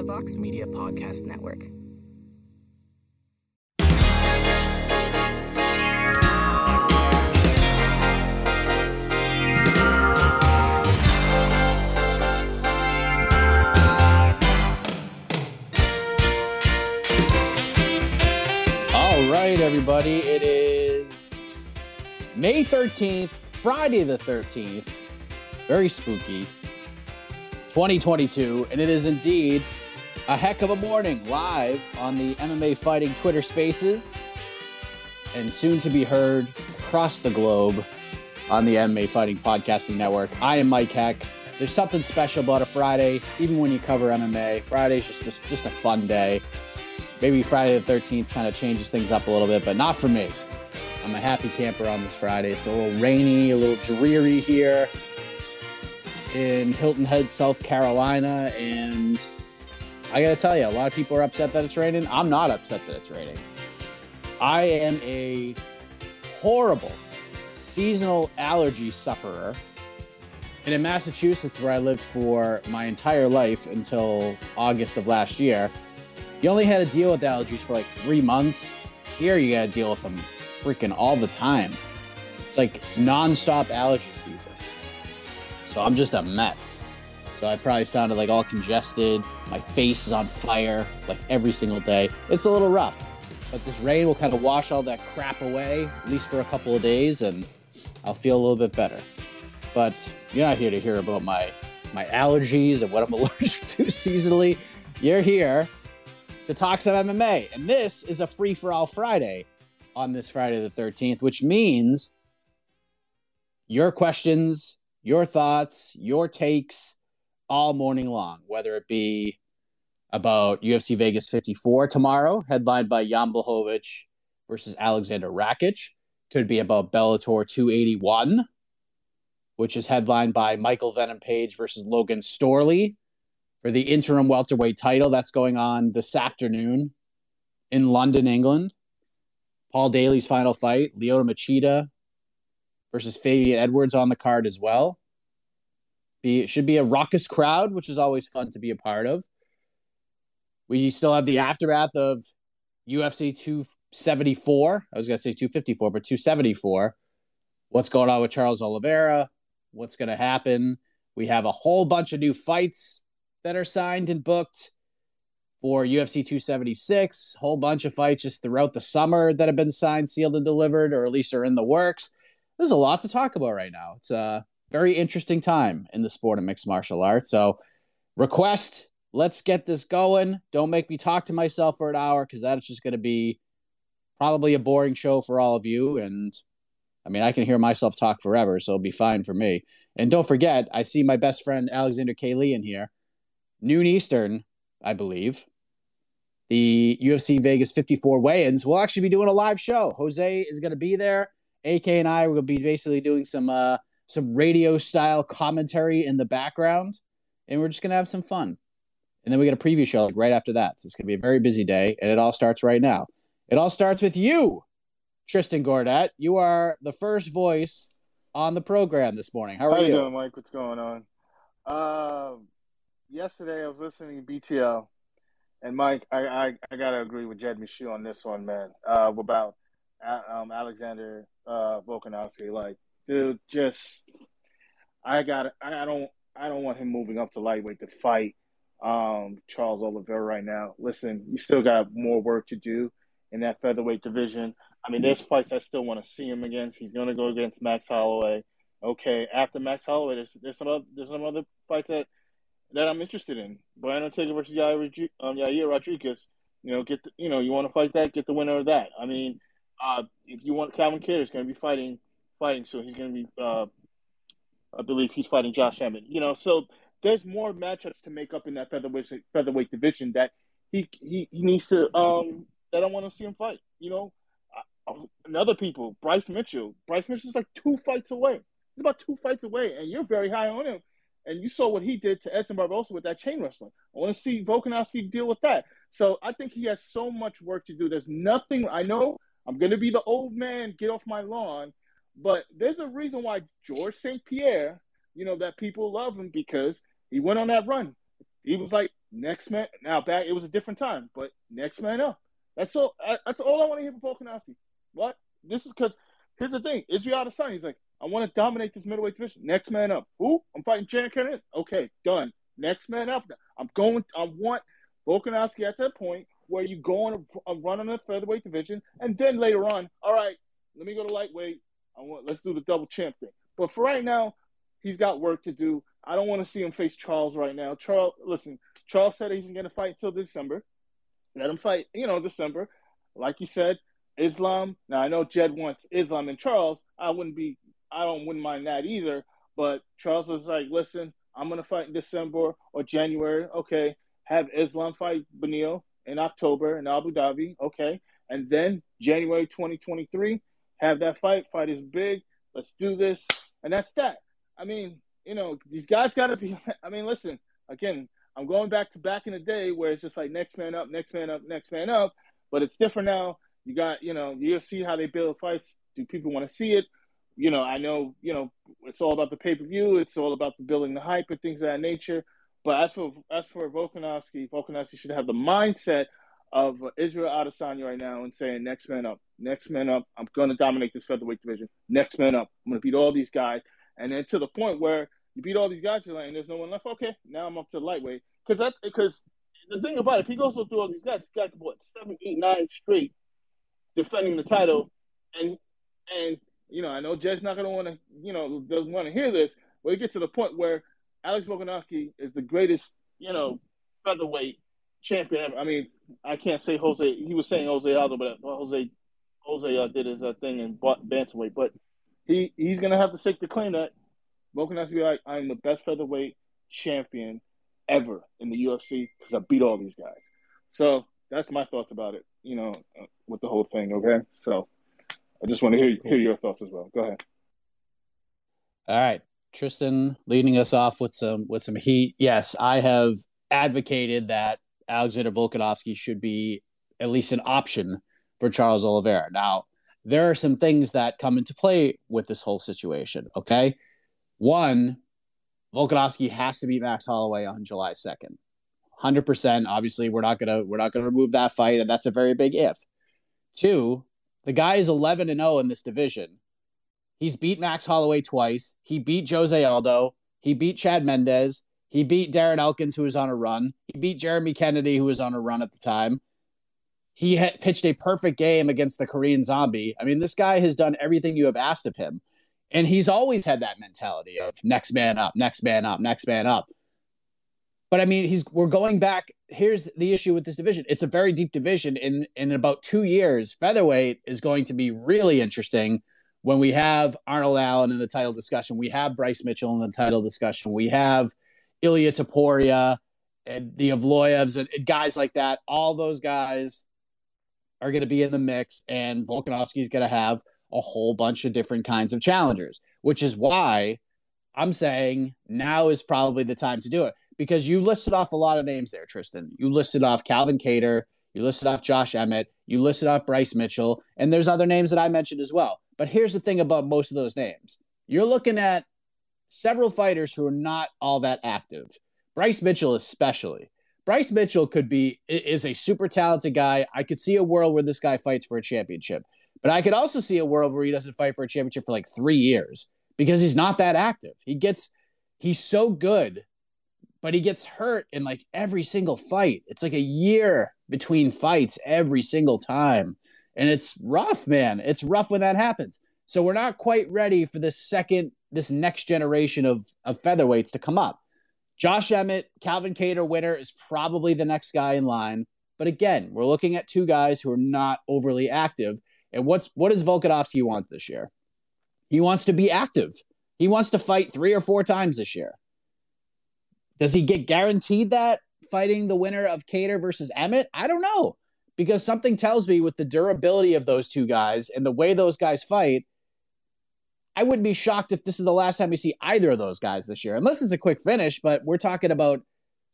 the Vox Media Podcast Network. All right, everybody. It is May 13th, Friday the 13th. Very spooky. 2022, and it is indeed a heck of a morning live on the MMA Fighting Twitter Spaces and soon to be heard across the globe on the MMA Fighting Podcasting Network. I am Mike Heck. There's something special about a Friday, even when you cover MMA. Friday's just just, just a fun day. Maybe Friday the 13th kind of changes things up a little bit, but not for me. I'm a happy camper on this Friday. It's a little rainy, a little dreary here in Hilton Head, South Carolina, and I gotta tell you, a lot of people are upset that it's raining. I'm not upset that it's raining. I am a horrible seasonal allergy sufferer. And in Massachusetts, where I lived for my entire life until August of last year, you only had to deal with allergies for like three months. Here, you got to deal with them freaking all the time. It's like nonstop allergy season. So I'm just a mess. So I probably sounded like all congested. My face is on fire like every single day. It's a little rough, but this rain will kind of wash all that crap away, at least for a couple of days, and I'll feel a little bit better. But you're not here to hear about my my allergies and what I'm allergic to seasonally. You're here to talk some MMA, and this is a free for all Friday on this Friday the 13th, which means your questions, your thoughts, your takes all morning long, whether it be about UFC Vegas 54 tomorrow, headlined by Jan Blachowicz versus Aleksandar Rakic. Could be about Bellator 281, which is headlined by Michael Venom Page versus Logan Storley for the interim welterweight title. That's going on this afternoon in London, England. Paul Daley's final fight, Lyoto Machida versus Fabian Edwards on the card as well. Be should be a raucous crowd, which is always fun to be a part of. We still have the aftermath of UFC 274. I was going to say 254, but 274. What's going on with Charles Oliveira? What's going to happen? We have a whole bunch of new fights that are signed and booked for UFC 276. Whole bunch of fights just throughout the summer that have been signed, sealed, and delivered, or at least are in the works. There's a lot to talk about right now. It's a very interesting time in the sport of mixed martial arts. So, request, let's get this going. Don't make me talk to myself for an hour because that's just going to be probably a boring show for all of you. And I mean, I can hear myself talk forever, so it'll be fine for me. And don't forget, I see my best friend Alexander K. Lee in here, noon Eastern, I believe. The UFC Vegas 54 weigh ins. We'll actually be doing a live show. Jose is going to be there. AK and I will be basically doing some uh, some radio style commentary in the background, and we're just going to have some fun. and then we get a preview show like right after that. So it's going to be a very busy day, and it all starts right now. It all starts with you, Tristan Gordet. You are the first voice on the program this morning. How are How you? you doing, Mike? What's going on? Uh, yesterday I was listening to BTL, and Mike, I I, I gotta agree with Jed Meshew on this one, man. Uh, about uh, um Alexander uh Volkanovski, like, dude, just I got I, don't I don't want him moving up to lightweight to fight um Charles Oliveira right now. Listen, you still got more work to do in that featherweight division. I mean, there's fights I still want to see him against. He's going to go against Max Holloway. Okay, after Max Holloway, there's there's some other, there's some other fights that that I'm interested in. Brian Ortega versus Yair, um, Yair Rodriguez. You know, get the, you know you want to fight that, get the winner of that. I mean, uh, if you want Calvin Kattar is going to be fighting fighting, so he's going to be. Uh, I believe he's fighting Josh Emmett. You know, so there's more matchups to make up in that featherweight featherweight division that he he, he needs to um that I want to see him fight. You know, uh, and other people, Bryce Mitchell. Bryce Mitchell's like two fights away. He's about two fights away, and you're very high on him. And you saw what he did to Edson Barboza with that chain wrestling. I want to see Volkanovski deal with that. So I think he has so much work to do. There's nothing. I know I'm going to be the old man, get off my lawn, but there's a reason why George St. Pierre, you know, that people love him because he went on that run. He was like next man. Now back, it was a different time, but next man up. That's all. That's all I want to hear from Volkanovski. What? This is because here's the thing: Israel Adesanya. He's like, I want to dominate this middleweight division. Next man up. Who? I'm fighting Jan Kennedy. Okay, done. Next man up. I'm going. I want Volkanovski at that point where you go on a, a run on the featherweight division, and then later on, all right, let me go to lightweight. I want. Let's do the double champ thing. But for right now, he's got work to do. I don't want to see him face Charles right now. Charles, listen, Charles said he's going to fight until December. Let him fight, you know, December. Like you said, Islam. Now I know Jed wants Islam and Charles. I wouldn't be. I don't wouldn't mind that either. But Charles was like, listen, I'm gonna fight in December or January. Okay, have Islam fight Beneil in October in Abu Dhabi. Okay, and then January 2023, have that fight. Fight is big. Let's do this, and that's that. I mean, you know, these guys got to be. I mean, listen, again, I'm going back to back in the day where it's just like next man up, next man up, next man up. But it's different now. You got, you know, you'll see how they build fights. Do people want to see it? You know, I know, you know, it's all about the pay per view. It's all about the building the hype and things of that nature. But as for as for Volkanovski, Volkanovski should have the mindset of Israel Adesanya right now and saying, next man up, next man up. I'm going to dominate this featherweight division. Next man up. I'm going to beat all these guys. And then to the point where you beat all these guys, you're like, and there's no one left. Okay, now I'm up to the lightweight. Because that because the thing about it, if he goes through all these guys, he's got what seven, eight, nine straight defending the title, and and you know I know Jed's not gonna want to you know doesn't want to hear this, but you get to the point where Alex Volkanovski is the greatest you know featherweight champion ever. I mean I can't say Jose. He was saying Jose Aldo, but Jose Jose uh, did his uh, thing in bantamweight, but he he's gonna have to stake the claim that Volkanovski be like I'm the best featherweight champion ever in the UFC because I beat all these guys. So that's my thoughts about it. You know, uh, with the whole thing. Okay, so I just want to hear hear your thoughts as well. Go ahead. All right, Tristan, leading us off with some with some heat. Yes, I have advocated that Alexander Volkanovski should be at least an option for Charles Oliveira. Now, there are some things that come into play with this whole situation. Okay, one, Volkanovski has to beat Max Holloway on July second. Hundred percent. Obviously, we're not gonna we're not gonna remove that fight, and that's a very big if. Two, the guy is eleven and zero in this division. He's beat Max Holloway twice. He beat Jose Aldo. He beat Chad Mendes. He beat Darren Elkins, who was on a run. He beat Jeremy Kennedy, who was on a run at the time. He had pitched a perfect game against the Korean Zombie. I mean, this guy has done everything you have asked of him. And he's always had that mentality of next man up, next man up, next man up. But I mean, he's we're going back. Here's the issue with this division. It's a very deep division. In in about two years, featherweight is going to be really interesting when we have Arnold Allen in the title discussion. We have Bryce Mitchell in the title discussion. We have Ilia Topuria and the Evloevs and, and guys like that. All those guys are going to be in the mix, and Volkanovski is going to have a whole bunch of different kinds of challengers, which is why I'm saying now is probably the time to do it because you listed off a lot of names there, Tristan. You listed off Calvin Kattar, you listed off Josh Emmett, you listed off Bryce Mitchell, and there's other names that I mentioned as well. But here's the thing about most of those names you're looking at several fighters who are not all that active. Bryce Mitchell, especially. Bryce Mitchell could be is a super talented guy. I could see a world where this guy fights for a championship, but I could also see a world where he doesn't fight for a championship for like three years because he's not that active. He gets he's so good, but he gets hurt in like every single fight. It's like a year between fights every single time. And it's rough, man. It's rough when that happens. So we're not quite ready for this second, this next generation of, of featherweights to come up. Josh Emmett, Calvin Kattar winner is probably the next guy in line. But again, we're looking at two guys who are not overly active. And what's what does Volkanovski want this year? He wants to be active. He wants to fight three or four times this year. Does he get guaranteed that fighting the winner of Kattar versus Emmett? I don't know because something tells me with the durability of those two guys and the way those guys fight, I wouldn't be shocked if this is the last time we see either of those guys this year, unless it's a quick finish. But we're talking about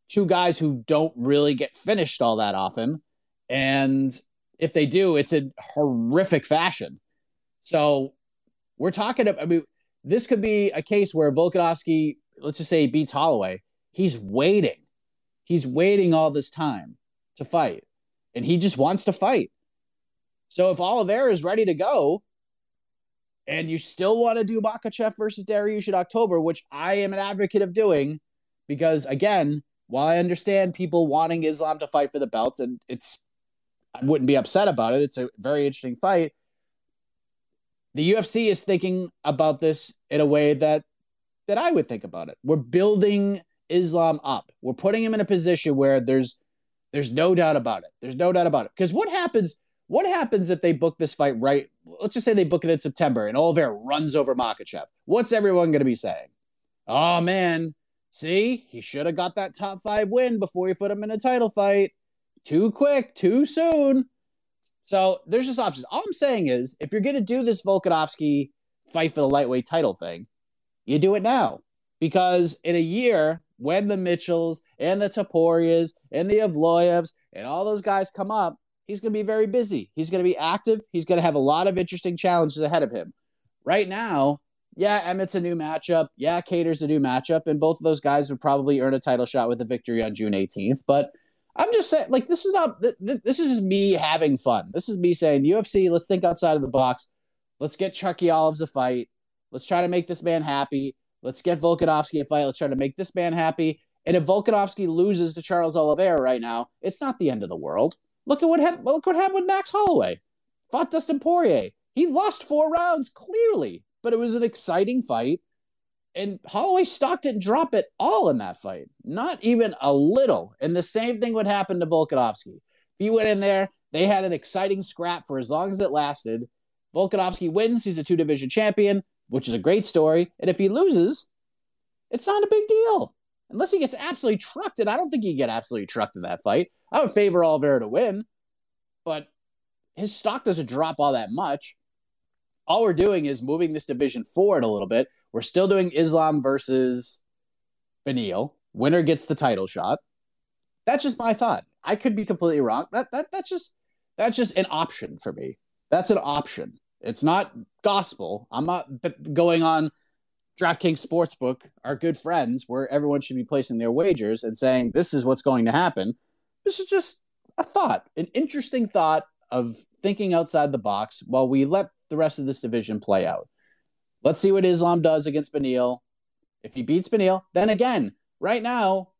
two guys who don't really get finished all that often. And if they do, it's in horrific fashion. So we're talking about, I mean, this could be a case where Volkanovski, let's just say, beats Holloway. He's waiting. He's waiting all this time to fight, and he just wants to fight. So if Oliveira is ready to go, and you still want to do Makhachev versus Dariush in October, which I am an advocate of doing, because again, while I understand people wanting Islam to fight for the belts, and it's I wouldn't be upset about it. It's a very interesting fight. The UFC is thinking about this in a way that that I would think about it. We're building Islam up. We're putting him in a position where there's there's no doubt about it. There's no doubt about it. Because what happens? What happens if they book this fight right? Let's just say they book it in September and Oliveira runs over Makhachev. What's everyone going to be saying? Oh man, see, he should have got that top five win before he put him in a title fight. Too quick, too soon. So there's just options. All I'm saying is, if you're going to do this Volkanovski fight for the lightweight title thing, you do it now. Because in a year, when the Mitchells and the Topurias and the Evloevs and all those guys come up, he's going to be very busy. He's going to be active. He's going to have a lot of interesting challenges ahead of him. Right now, yeah, Emmett's a new matchup. Yeah, Kattar's a new matchup. And both of those guys would probably earn a title shot with a victory on June 18th. But – I'm just saying, like, this is not, th- th- this is me having fun. This is me saying, UFC, let's think outside of the box. Let's get Chucky Olives a fight. Let's try to make this man happy. Let's get Volkanovski a fight. Let's try to make this man happy. And if Volkanovski loses to Charles Oliveira right now, it's not the end of the world. Look at what happened. Look what happened with Max Holloway. Fought Dustin Poirier. He lost four rounds clearly, but it was an exciting fight and Holloway stock didn't drop at all in that fight, not even a little. And the same thing would happen to Volkanovski. If he went in there, they had an exciting scrap for as long as it lasted. Volkanovski wins, he's a two division champion, which is a great story. And if he loses, it's not a big deal. Unless he gets absolutely trucked, and I don't think he get absolutely trucked in that fight. I would favor Oliveira to win, but his stock doesn't drop all that much. All we're doing is moving this division forward a little bit we're still doing Islam versus Beneil. Winner gets the title shot. That's just my thought. I could be completely wrong. That that that's just that's just an option for me. That's an option. It's not gospel. I'm not going on DraftKings Sportsbook, our good friends, where everyone should be placing their wagers and saying this is what's going to happen. This is just a thought, an interesting thought of thinking outside the box while we let the rest of this division play out. Let's see what Islam does against Beneil. If he beats Beneil, then again, right now,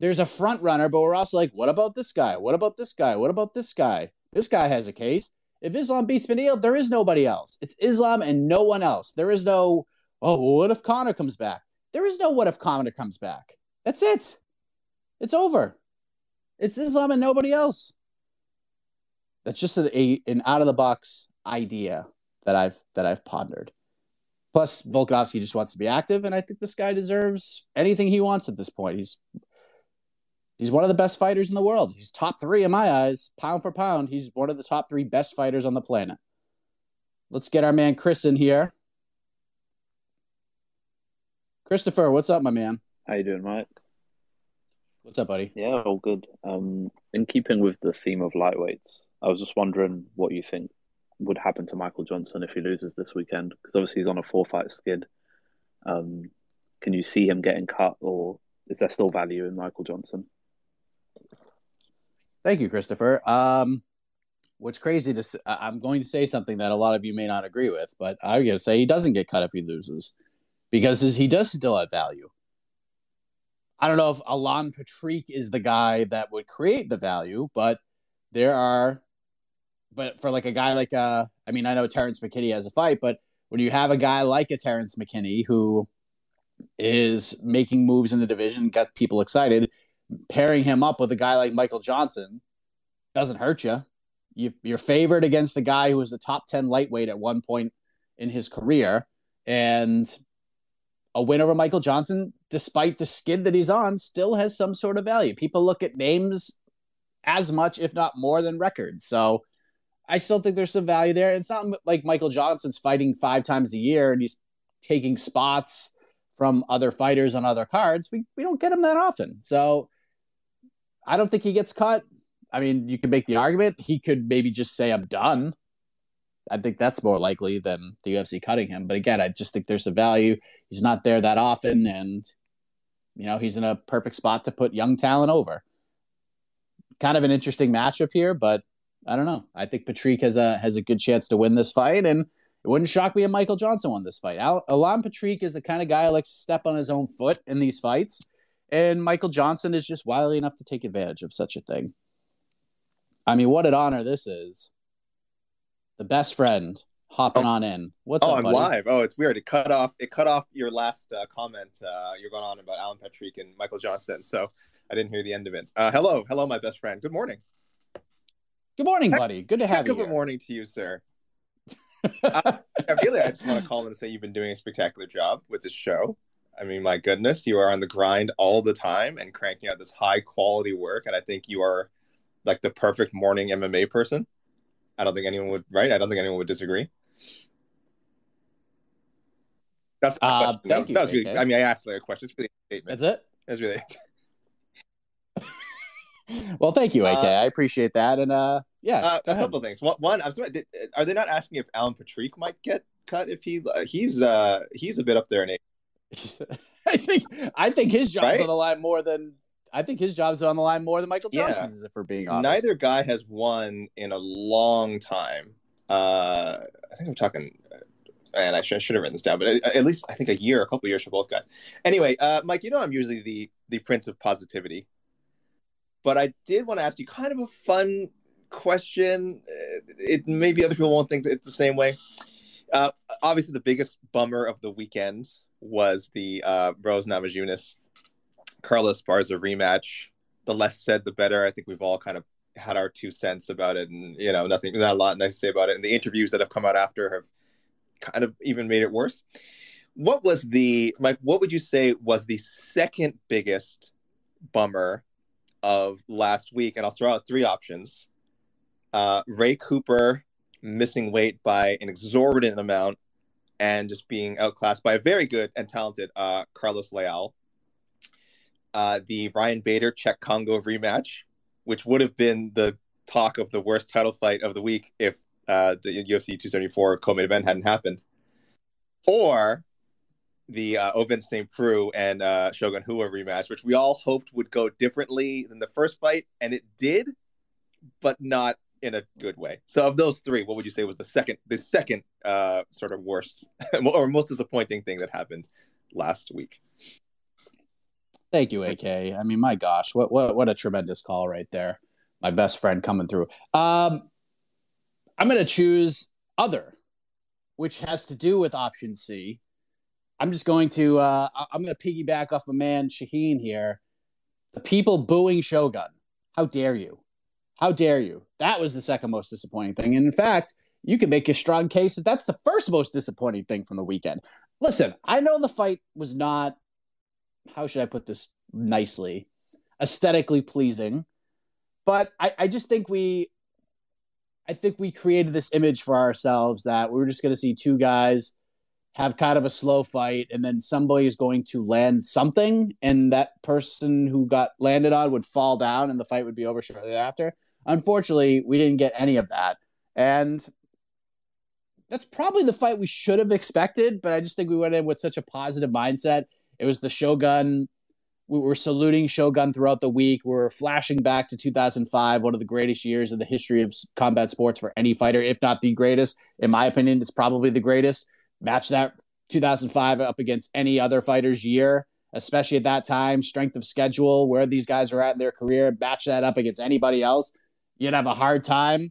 there's a front runner, but we're also like, what about this guy? What about this guy? What about this guy? This guy has a case. If Islam beats Beneil, there is nobody else. It's Islam and no one else. There is no, oh, what if Conor comes back? There is no what if Conor comes back. That's it. It's over. It's Islam and nobody else. That's just a, a an out of the box idea that I've that I've pondered. Plus, Volkanovski just wants to be active, and I think this guy deserves anything he wants at this point. He's he's one of the best fighters in the world. He's top three in my eyes, pound for pound. He's one of the top three best fighters on the planet. Let's get our man Chris in here. Christopher, what's up, my man? How you doing, Mike? What's up, buddy? Yeah, all good. Um, in keeping with the theme of lightweights, I was just wondering what you think would happen to Michael Johnson if he loses this weekend, because obviously he's on a four-fight skid. Um, can you see him getting cut, or is there still value in Michael Johnson? Thank you, Christopher. Um, what's crazy to I'm going to say something that a lot of you may not agree with, but I'm going to say he doesn't get cut if he loses because he does still have value. I don't know if Alan Patrick is the guy that would create the value, but there are, but for like a guy like, uh, I mean, I know Terrence McKinney has a fight, but when you have a guy like a Terrence McKinney who is making moves in the division, got people excited, pairing him up with a guy like Michael Johnson doesn't hurt you. you you're favored against a guy who was the top 10 lightweight at one point in his career. And a win over Michael Johnson, despite the skid that he's on, still has some sort of value. People look at names as much, if not more, than records. So I still think there's some value there. It's not like Michael Johnson's fighting five times a year and he's taking spots from other fighters on other cards. We we don't get him that often. So I don't think he gets cut. I mean, you could make the argument he could maybe just say I'm done I think that's more likely than the UFC cutting him. But again, I just think there's a value. He's not there that often, and you know he's in a perfect spot to put young talent over. Kind of an interesting matchup here, but I don't know. I think Patrick has a has a good chance to win this fight, and it wouldn't shock me if Michael Johnson won this fight. Al- Alan Patrick is the kind of guy who likes to step on his own foot in these fights, and Michael Johnson is just wily enough to take advantage of such a thing. I mean, what an honor this is the best friend hopping oh. on in. What's oh, up, I'm buddy? live. Oh, it's weird. It cut off. It cut off your last uh, comment. Uh, you're going on about Alan Patrick and Michael Johnson, so I didn't hear the end of it. Uh, hello, hello, my best friend. Good morning. Good morning, buddy. Good to have you. Good morning to you, sir. uh, really, I just want to call and say you've been doing a spectacular job with this show. I mean, my goodness, you are on the grind all the time and cranking out this high quality work, and I think you are like the perfect morning MMA person. I don't think anyone would, right? I don't think anyone would disagree. That's my uh, question. That was, you, that was really, I mean, I asked like a question. It's really a statement. That's it. That's really it. well, thank you, AK. Uh, I appreciate that. And uh, yeah, uh, a couple things. One, I'm sorry. Did, are they not asking if Alan Patrick might get cut? If he uh, he's uh he's a bit up there in age. I think I think his job's right? on the line more than I think his job's on the line more than Michael Johnson's, yeah. if we're being honest. Neither guy has won in a long time. Uh, I think I'm talking, and I should, I should have written this down, but at, at, least I think a year, a couple years for both guys. Anyway, uh, Mike, you know I'm usually the the prince of positivity, but I did want to ask you kind of a fun question. Uh, it maybe other people won't think it's the same way. Uh, obviously, the biggest bummer of the weekend was the uh, Rose Namajunas Carla Esparza rematch. The less said, the better. I think we've all kind of had our two cents about it, and you know, nothing, not a lot nice to say about it. And the interviews that have come out after have kind of even made it worse. What was the Mike? What would you say was the second biggest bummer of last week? And I'll throw out three options: uh, Ray Cooper missing weight by an exorbitant amount and just being outclassed by a very good and talented uh, Carlos Leal uh, the Ryan Bader Cheick Kongo rematch, which would have been the talk of the worst title fight of the week if uh, the UFC 274 co-main event hadn't happened, or the uh, St. Preux and uh, Shogun Rua rematch, which we all hoped would go differently than the first fight, and it did, but not in a good way. So, of those three, what would you say was the second, the second uh, sort of worst or most disappointing thing that happened last week? Thank you, AK. I mean, my gosh, what what what a tremendous call right there. My best friend coming through. Um, I'm going to choose other, which has to do with option C. I'm just going to uh, I'm going to piggyback off a man Shaheen here. The people booing Shogun. How dare you? How dare you? That was the second most disappointing thing. And in fact, you can make a strong case that that's the first most disappointing thing from the weekend. Listen, I know the fight was not how should I put this nicely, aesthetically pleasing. But I, I just think we, I think we created this image for ourselves that we were just going to see two guys have kind of a slow fight, and then somebody is going to land something, and that person who got landed on would fall down, and the fight would be over shortly after. Unfortunately, we didn't get any of that, and that's probably the fight we should have expected. But I just think we went in with such a positive mindset. It was the Shogun. We were saluting Shogun throughout the week. We are flashing back to 2005, one of the greatest years in the history of combat sports for any fighter, if not the greatest. In my opinion, it's probably the greatest match that 2005 up against any other fighter's year, especially at that time, strength of schedule, where these guys are at in their career, match that up against anybody else, you'd have a hard time.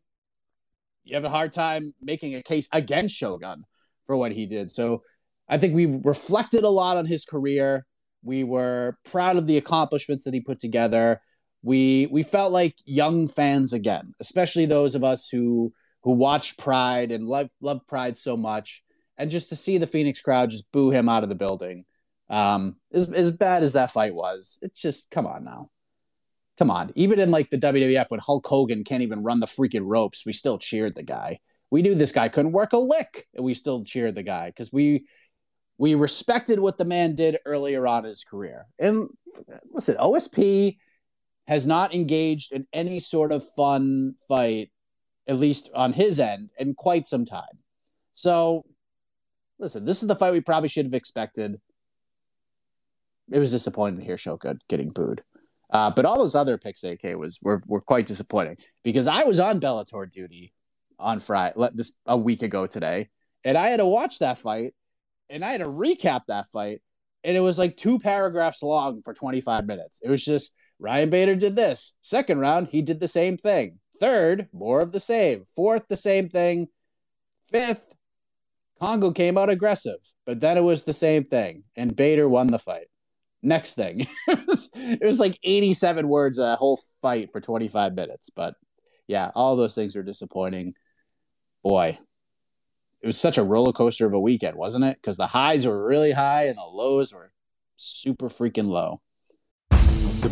You have a hard time making a case against Shogun for what he did. So I think we've reflected a lot on his career. We were proud of the accomplishments that he put together. We we felt like young fans again, especially those of us who who watch Pride and love love Pride so much and just to see the Phoenix crowd just boo him out of the building. Um, as as bad as that fight was, it's just come on now, come on. Even in like the WWF when Hulk Hogan can't even run the freaking ropes, we still cheered the guy. We knew this guy couldn't work a lick, and we still cheered the guy because we we respected what the man did earlier on in his career. And listen, OSP has not engaged in any sort of fun fight, at least on his end, in quite some time. So listen, this is the fight we probably should have expected. It was disappointing to hear Shogun getting booed. Uh, but all those other picks, AK, was were, were quite disappointing because I was on Bellator duty on Friday, this a week ago today, and I had to watch that fight, and I had to recap that fight, and it was like two paragraphs long for 25 minutes. It was just Ryan Bader did this. Second round, he did the same thing. Third, more of the same. Fourth, the same thing. Fifth, Kongo came out aggressive, but then it was the same thing, and Bader won the fight. Next thing, it, was, it was like 87 words a whole fight for 25 minutes. But yeah, all those things are disappointing. Boy, it was such a roller coaster of a weekend, wasn't it? Because the highs were really high and the lows were super freaking low.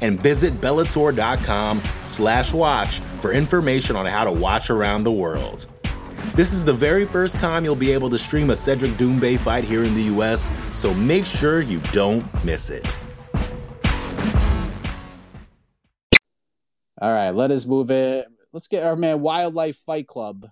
and visit Bellator.com slash watch for information on how to watch around the world. This is the very first time you'll be able to stream a Cedric Doumbé fight here in the US, so make sure you don't miss it. All right, let us move it. Let's get our man Wildlife Fight Club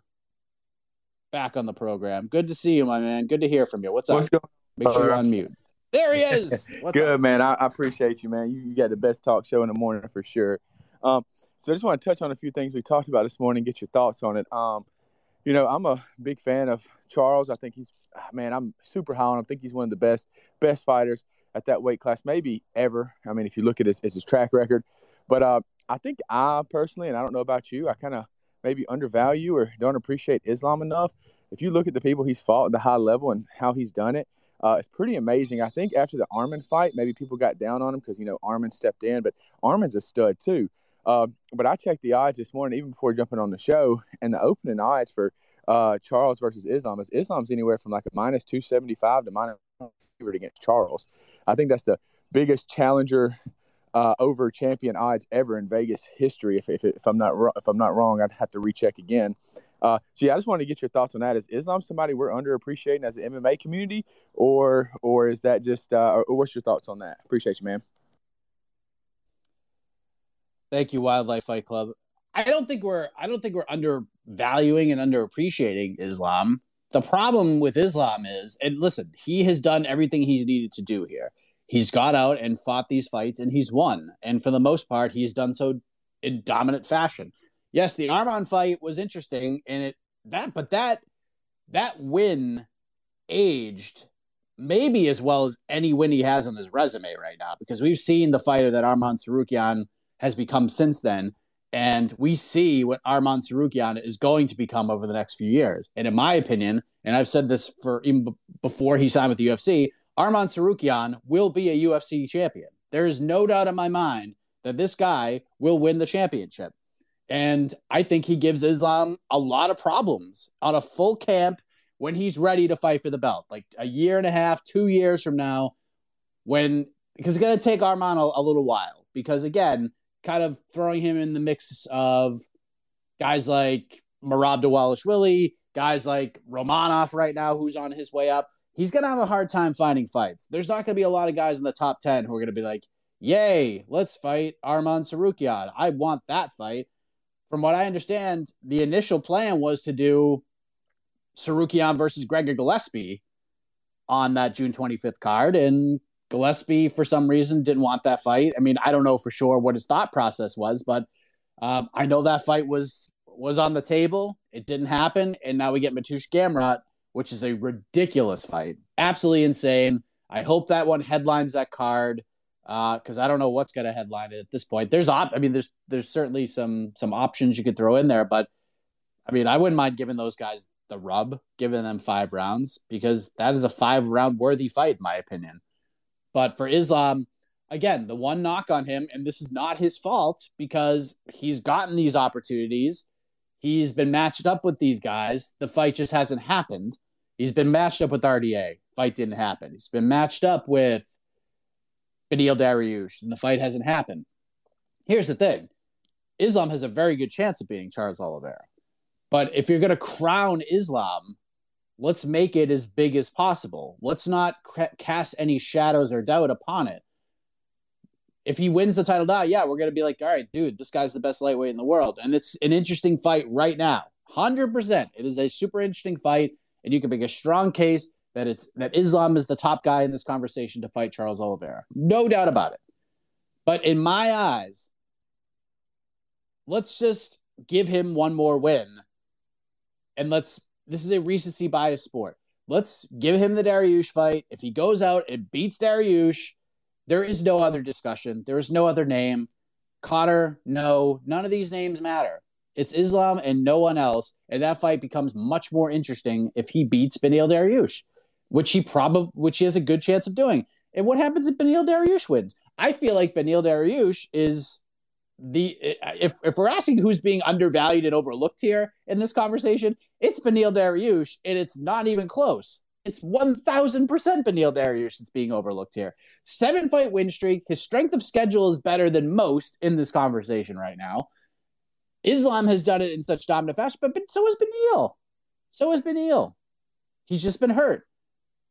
back on the program. Good to see you, my man. Good to hear from you. What's up? What's going Make sure you're on mute. There he is. Good up? man. I, I, appreciate you, man. You, you got the best talk show in the morning for sure. Um, so I just want to touch on a few things we talked about this morning. Get your thoughts on it. Um, you know, I'm a big fan of Charles. I think he's, man, I'm super high on him. I think he's one of the best, best fighters at that weight class, maybe ever. I mean, if you look at his, his track record, but uh, I think I personally, and I don't know about you, I kind of maybe undervalue or don't appreciate Islam enough. If you look at the people he's fought at the high level and how he's done it, uh, it's pretty amazing. I think after the Arman fight, maybe people got down on him because you know Arman stepped in, but Arman's a stud too. Uh, but I checked the odds this morning, even before jumping on the show, and the opening odds for uh, Charles versus Islam is Islam's anywhere from like a minus two seventy five to minus against Charles. I think that's the biggest challenger uh, over champion odds ever in Vegas history. If, if, if I'm not if I'm not wrong, I'd have to recheck again. Uh, so yeah, I just wanted to get your thoughts on that. Is Islam somebody we're underappreciating as an MMA community, or or is that just uh, or what's your thoughts on that? Appreciate you, man. Thank you, Wildlife Fight Club. I don't think we're I don't think we're undervaluing and underappreciating Islam. The problem with Islam is, and listen, he has done everything he's needed to do here. He's got out and fought these fights and he's won. And for the most part, he's done so in dominant fashion yes, the Arman fight was interesting, and it that but that that win aged maybe as well as any win he has on his resume right now because we've seen the fighter that Arman Tsarukyan has become since then. And we see what Arman Tsarukyan is going to become over the next few years. And in my opinion, and I've said this for even before he signed with the UFC, Arman Tsarukyan will be a UFC champion. There is no doubt in my mind that this guy will win the championship. And I think he gives Islam a lot of problems on a full camp when he's ready to fight for the belt, like a year and a half, two years from now, when because it's going to take Arman a, a, little while. Because again, kind of throwing him in the mix of guys like Merab Dvalishvili, guys like Romanov right now, who's on his way up. He's going to have a hard time finding fights. There's not going to be a lot of guys in the top 10 who are going to be like, yay, let's fight Arman Tsarukyan. I want that fight. From what I understand, the initial plan was to do Tsarukyan versus Gregor Gillespie on that June 25th card. And Gillespie, for some reason, didn't want that fight. I mean, I don't know for sure what his thought process was, but um, I know that fight was was on the table. It didn't happen, and now we get Mateusz Gamrot, which is a ridiculous fight, absolutely insane. I hope that one headlines that card because uh, I don't know what's going to headline it at this point. There's op- I mean, there's there's certainly some some options you could throw in there, but I mean, I wouldn't mind giving those guys the rub, giving them five rounds because that is a five round worthy fight, in my opinion. But for Islam, again, the one knock on him, and this is not his fault because he's gotten these opportunities. He's been matched up with these guys. The fight just hasn't happened. He's been matched up with RDA. Fight didn't happen. He's been matched up with Beneil Dariush, and the fight hasn't happened. Here's the thing Islam has a very good chance of beating Charles Oliveira. But if you're going to crown Islam, let's make it as big as possible. Let's not cast any shadows or doubt upon it. If he wins the title now, yeah, we're going to be like, all right, dude, this guy's the best lightweight in the world. And it's an interesting fight right now. 100%. It is a super interesting fight. And you can make a strong case that it's that Islam is the top guy in this conversation to fight Charles Oliveira. No doubt about it. But in my eyes, let's just give him one more win and let's this is a recency bias sport. Let's give him the Dariush fight. If he goes out and beats Dariush, there is no other discussion. There is no other name. Kattar, no, none of these names matter. It's Islam and no one else, and that fight becomes much more interesting if he beats Beneil Dariush, which he probably, which he has a good chance of doing. And what happens if Beneil Dariush wins? I feel like Beneil Dariush is the if if we're asking who's being undervalued and overlooked here in this conversation, it's Beneil Dariush, and it's not even close. It's one thousand percent Beneil Dariush that's being overlooked here. Seven fight win streak. His strength of schedule is better than most in this conversation right now. Islam has done it in such dominant fashion, but, but so has Beneil. So has Beneil. He's just been hurt,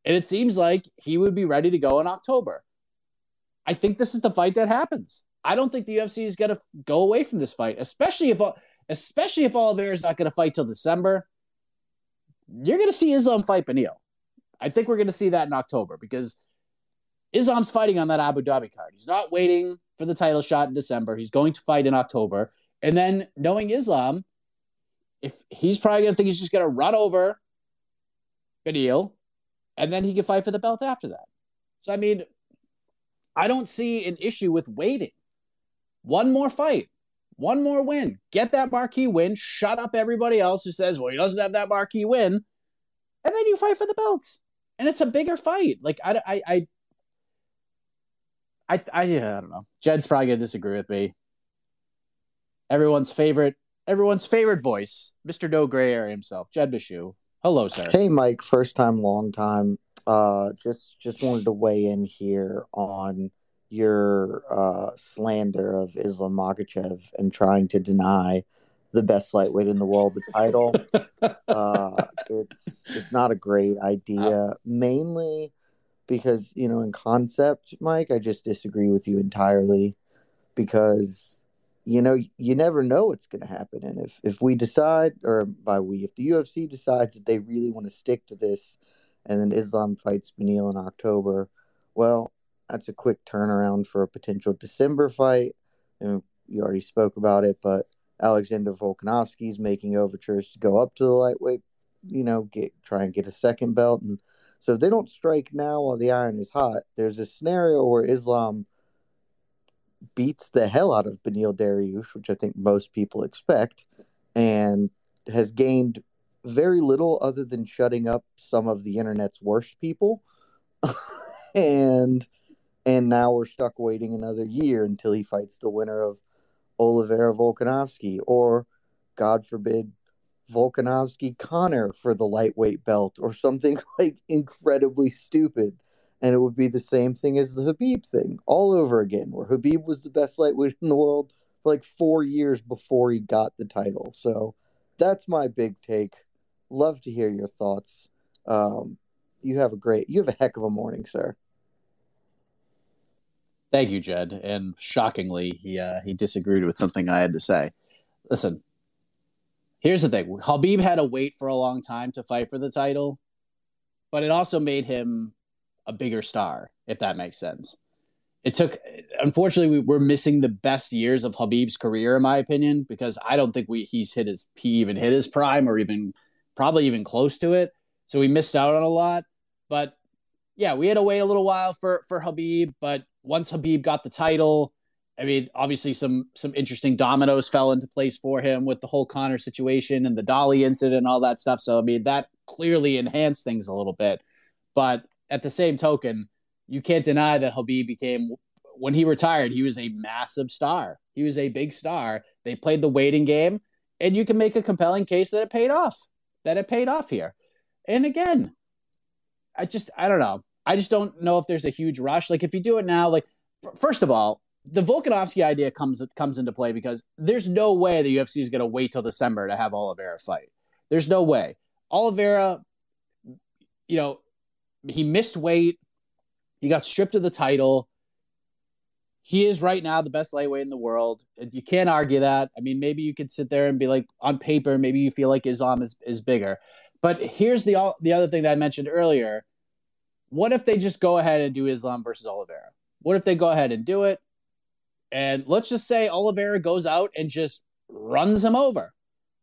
and it seems like he would be ready to go in October. I think this is the fight that happens. I don't think the UFC is going to go away from this fight, especially if especially if Oliveira is not going to fight till December. You're going to see Islam fight Beneil. I think we're going to see that in October because Islam's fighting on that Abu Dhabi card. He's not waiting for the title shot in December. He's going to fight in October. And then knowing Islam, if he's probably going to think he's just going to run over Beneil, and then he can fight for the belt after that. So I mean, I don't see an issue with waiting. One more fight, one more win. Get that marquee win. Shut up everybody else who says, well, he doesn't have that marquee win. And then you fight for the belt. And it's a bigger fight. Like, I, I, I, I, I, I don't know. Jed's probably to disagree with me. Everyone's favorite, everyone's favorite voice, Mr. No Gray Area himself, Jed Meshew. Hello, sir. Hey, Mike. First time, long time. Uh, just just wanted to weigh in here on your uh, slander of Islam Makhachev and trying to deny the best lightweight in the world the title. uh, it's it's not a great idea, mainly because you know in concept, Mike, I just disagree with you entirely because you know you never know what's going to happen, and if if we decide, or by we, if the UFC decides that they really want to stick to this, and then Islam fights Beneil in October, well, that's a quick turnaround for a potential December fight. And you already spoke about it, but Alexander Volkanovski is making overtures to go up to the lightweight, you know, get try and get a second belt. And so if they don't strike now while the iron is hot, there's a scenario where Islam beats the hell out of Beneil Dariush, which I think most people expect, and has gained very little other than shutting up some of the internet's worst people. and and now we're stuck waiting another year until he fights the winner of Oliveira Volkanovski or God forbid Volkanovski Conor for the lightweight belt or something like incredibly stupid. And it would be the same thing as the Khabib thing all over again, where Khabib was the best lightweight in the world for like four years before he got the title. So that's my big take. Love to hear your thoughts. Um, you have a great, you have a heck of a morning, sir. Thank you, Jed. And shockingly, he uh, he disagreed with something I had to say. Listen, here's the thing: Habib had to wait for a long time to fight for the title, but it also made him a bigger star, if that makes sense. It took, unfortunately, we, we're missing the best years of Khabib's career, in my opinion, because I don't think we he's hit his he even hit his prime or even probably even close to it. So we missed out on a lot. But yeah, we had to wait a little while for for Khabib, but once Khabib got the title, I mean, obviously some some interesting dominoes fell into place for him with the whole Conor situation and the Dolly incident and all that stuff. So I mean, that clearly enhanced things a little bit. But at the same token, you can't deny that Khabib became when he retired, he was a massive star. He was a big star. They played the waiting game, and you can make a compelling case that it paid off. That it paid off here. And again, I just I don't know. I just don't know if there's a huge rush. Like if you do it now, like first of all, the Volkanovski idea comes comes into play because there's no way the UFC is going to wait till December to have Oliveira fight. There's no way. Oliveira, you know, he missed weight. He got stripped of the title. He is right now the best lightweight in the world. You can't argue that. I mean, maybe you could sit there and be like, on paper, maybe you feel like Islam is, is bigger. But here's the the other thing that I mentioned earlier what if they just go ahead and do Islam versus Oliveira? What if they go ahead and do it? And let's just say Oliveira goes out and just runs him over.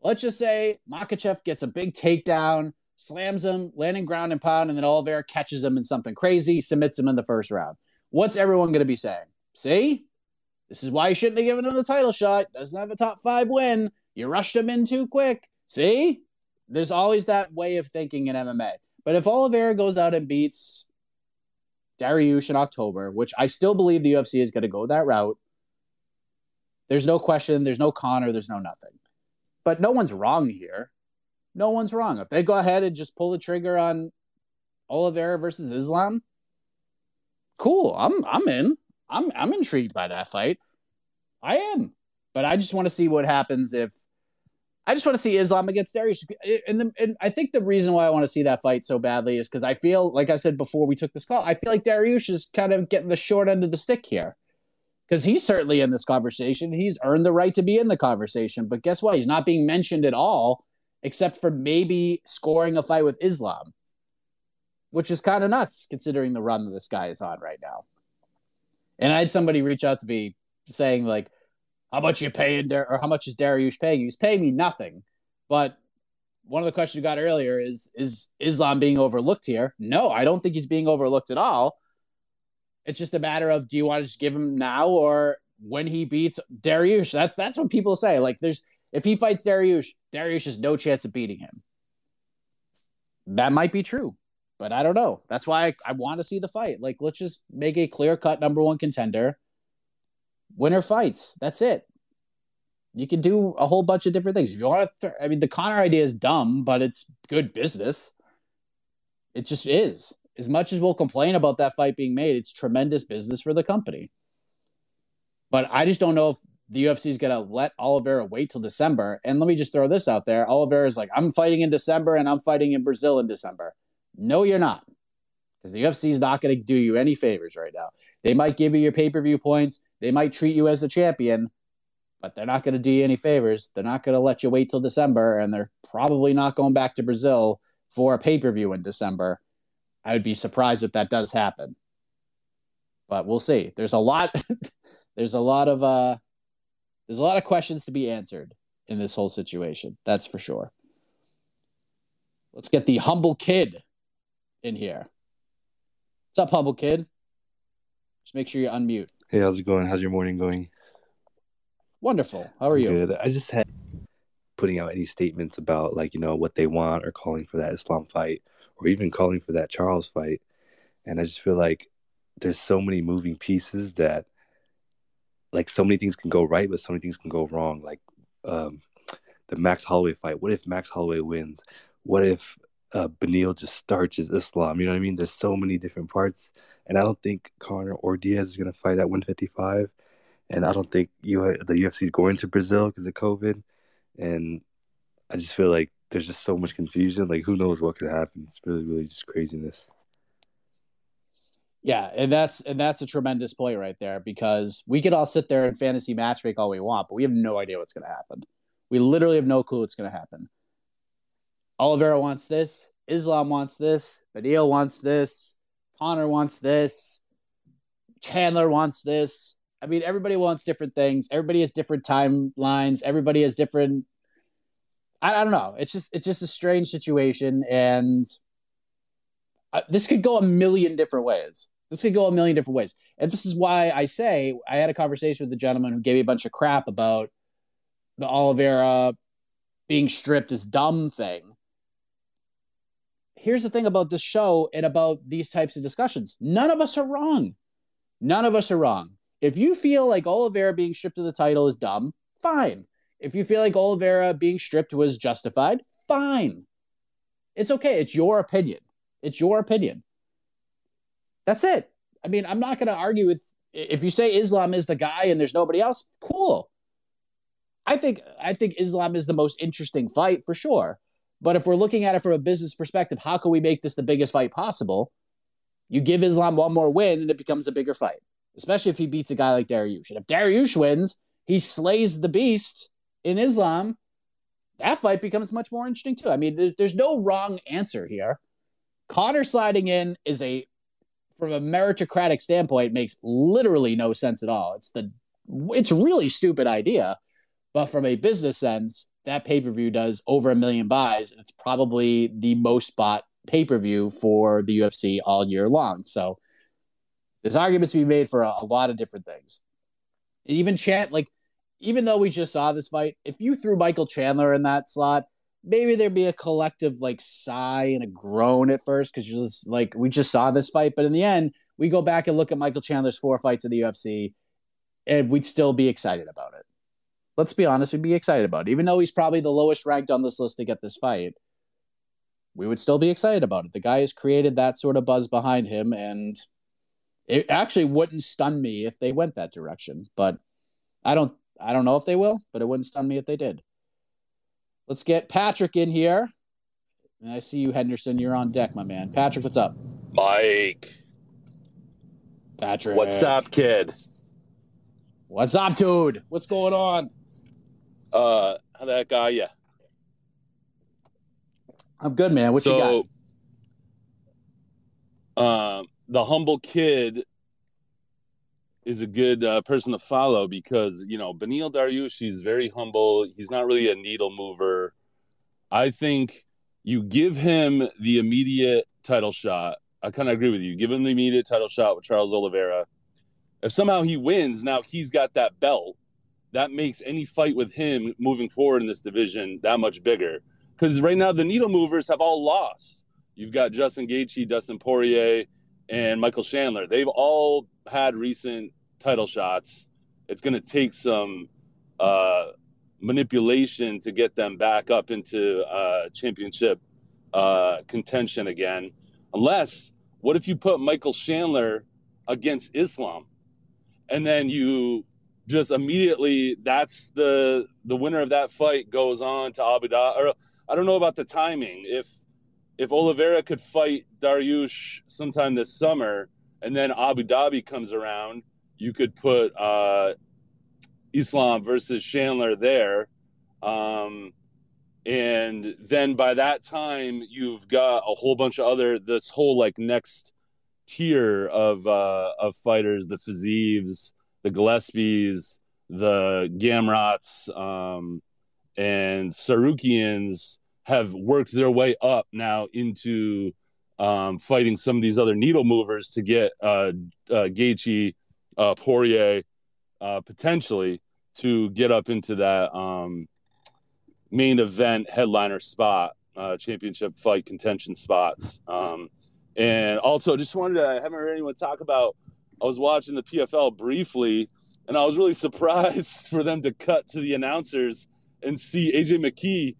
Let's just say Makhachev gets a big takedown, slams him, landing ground and pound, and then Oliveira catches him in something crazy, submits him in the first round. What's everyone going to be saying? See, this is why you shouldn't have given him the title shot. Doesn't have a top five win. You rushed him in too quick. See, there's always that way of thinking in MMA. But if Oliveira goes out and beats Dariush in October, which I still believe the UFC is going to go that route, there's no question, there's no Conor, there's no nothing. But no one's wrong here. No one's wrong. If they go ahead and just pull the trigger on Oliveira versus Islam, cool. I'm I'm in. I'm I'm intrigued by that fight. I am. But I just want to see what happens if I just want to see Islam against Dariush. Eh, and, the, and I think the reason why I want to see that fight so badly is because I feel, like I said before we took this call, I feel like Dariush is kind of getting the short end of the stick here. Because he's certainly in this conversation. He's earned the right to be in the conversation. But guess what? He's not being mentioned at all, except for maybe scoring a fight with Islam, which is kind of nuts considering the run that this guy is on right now. And I had somebody reach out to me saying, like, how much you paying Dar- or how much is Dariush paying you? He's paying me nothing. But one of the questions you got earlier is is Islam being overlooked here? No, I don't think he's being overlooked at all. It's just a matter of do you want to just give him now or when he beats Dariush? That's that's what people say. Like there's if he fights Dariush, Dariush has no chance of beating him. That might be true, but I don't know. That's why I, I want to see the fight. Like let's just make a clear cut number one contender winner fights. That's it. You can do a whole bunch of different things. If you want to, th- I mean, the Conor idea is dumb, but it's good business. It just is. As much as we'll complain about that fight being made, it's tremendous business for the company. But I just don't know if the UFC is going to let Oliveira wait till December. And let me just throw this out there: Oliveira is like, "I'm fighting in December, and I'm fighting in Brazil in December." No, you're not, because the UFC is not going to do you any favors right now. They might give you your pay per view points. They might treat you as a champion, but they're not going to do you any favors. They're not going to let you wait till December, and they're probably not going back to Brazil for a pay per view in December. I would be surprised if that does happen, but we'll see. There's a lot. there's a lot of uh, there's a lot of questions to be answered in this whole situation. That's for sure. Let's get the humble kid in here. What's up, humble kid? Just make sure you unmute. Hey, how's it going? How's your morning going? Wonderful. How are you? Good. I just had putting out any statements about like you know what they want or calling for that Islam fight or even calling for that Charles fight. And I just feel like there's so many moving pieces that like so many things can go right, but so many things can go wrong. Like um, the Max Holloway fight. What if Max Holloway wins? What if uh, Beneil just starches Islam? You know what I mean? There's so many different parts, and I don't think Conor or Diaz is gonna fight at 155, and I don't think the UFC is going to Brazil because of COVID, and I just feel like there's just so much confusion. Like who knows what could happen? It's really, really just craziness. Yeah, and that's and that's a tremendous point right there because we could all sit there and fantasy match make all we want, but we have no idea what's going to happen. We literally have no clue what's going to happen. Oliveira wants this, Islam wants this, Beneil wants this, Conor wants this, Chandler wants this. I mean, everybody wants different things. Everybody has different timelines. Everybody has different. I, I don't know. It's just it's just a strange situation, and uh, this could go a million different ways. This could go a million different ways. And this is why I say I had a conversation with the gentleman who gave me a bunch of crap about the Oliveira being stripped is dumb thing. Here's the thing about this show and about these types of discussions. None of us are wrong. None of us are wrong. If you feel like Oliveira being stripped of the title is dumb, fine. If you feel like Oliveira being stripped was justified, fine. It's okay. It's your opinion. It's your opinion. That's it. I mean, I'm not going to argue with if you say Islam is the guy and there's nobody else. Cool. I think I think Islam is the most interesting fight for sure. But if we're looking at it from a business perspective, how can we make this the biggest fight possible? You give Islam one more win and it becomes a bigger fight, especially if he beats a guy like Dariush. And if Dariush wins, he slays the beast in Islam. That fight becomes much more interesting too. I mean, there's no wrong answer here. Conor sliding in is a from a meritocratic standpoint makes literally no sense at all. It's the it's really stupid idea, but from a business sense, that pay per view does over a million buys, and it's probably the most bought pay per view for the UFC all year long. So there's arguments to be made for a, a lot of different things. And even Chant, like, even though we just saw this fight, if you threw Michael Chandler in that slot, maybe there'd be a collective like sigh and a groan at first because you're just like we just saw this fight, but in the end, we go back and look at Michael Chandler's four fights in the UFC, and we'd still be excited about it. Let's be honest, we'd be excited about it, even though he's probably the lowest ranked on this list to get this fight. We would still be excited about it. The guy has created that sort of buzz behind him, and it actually wouldn't stun me if they went that direction. But I don't, I don't know if they will, but it wouldn't stun me if they did. Let's get Patrick in here. And I see you, Henderson. You're on deck, my man. Patrick, what's up? Mike. Patrick. What's up, kid? What's up, dude? What's going on? Uh, how that guy? Yeah. I'm good, man. What so, you got? Um, the humble kid is a good uh, person to follow because you know Beneil Dariush he's very humble. He's not really a needle mover. I think you give him the immediate title shot. I kind of agree with you. Give him the immediate title shot with Charles Oliveira. If somehow he wins, now he's got that belt. That makes any fight with him moving forward in this division that much bigger. Because right now the needle movers have all lost. You've got Justin Gaethje, Dustin Poirier, and Michael Chandler. They've all had recent title shots. It's going to take some uh, manipulation to get them back up into uh, championship uh, contention again. Unless, what if you put Michael Chandler against Islam, and then you just immediately that's the the winner of that fight goes on to Abu Dhabi. Or I don't know about the timing. If if Oliveira could fight Dariush sometime this summer, and then Abu Dhabi comes around you could put uh, Islam versus Chandler there. Um, and then by that time, you've got a whole bunch of other, this whole like next tier of, uh, of fighters, the Fizievs, the Gillespies, the Gamrots, um, and Tsarukyan's have worked their way up now into um, fighting some of these other needle movers to get uh, uh, Gaethje uh, Poirier uh, potentially to get up into that um, main event headliner spot, uh, championship fight contention spots. Um, and also, just wanted to I haven't heard anyone talk about. I was watching the PFL briefly, and I was really surprised for them to cut to the announcers and see AJ McKee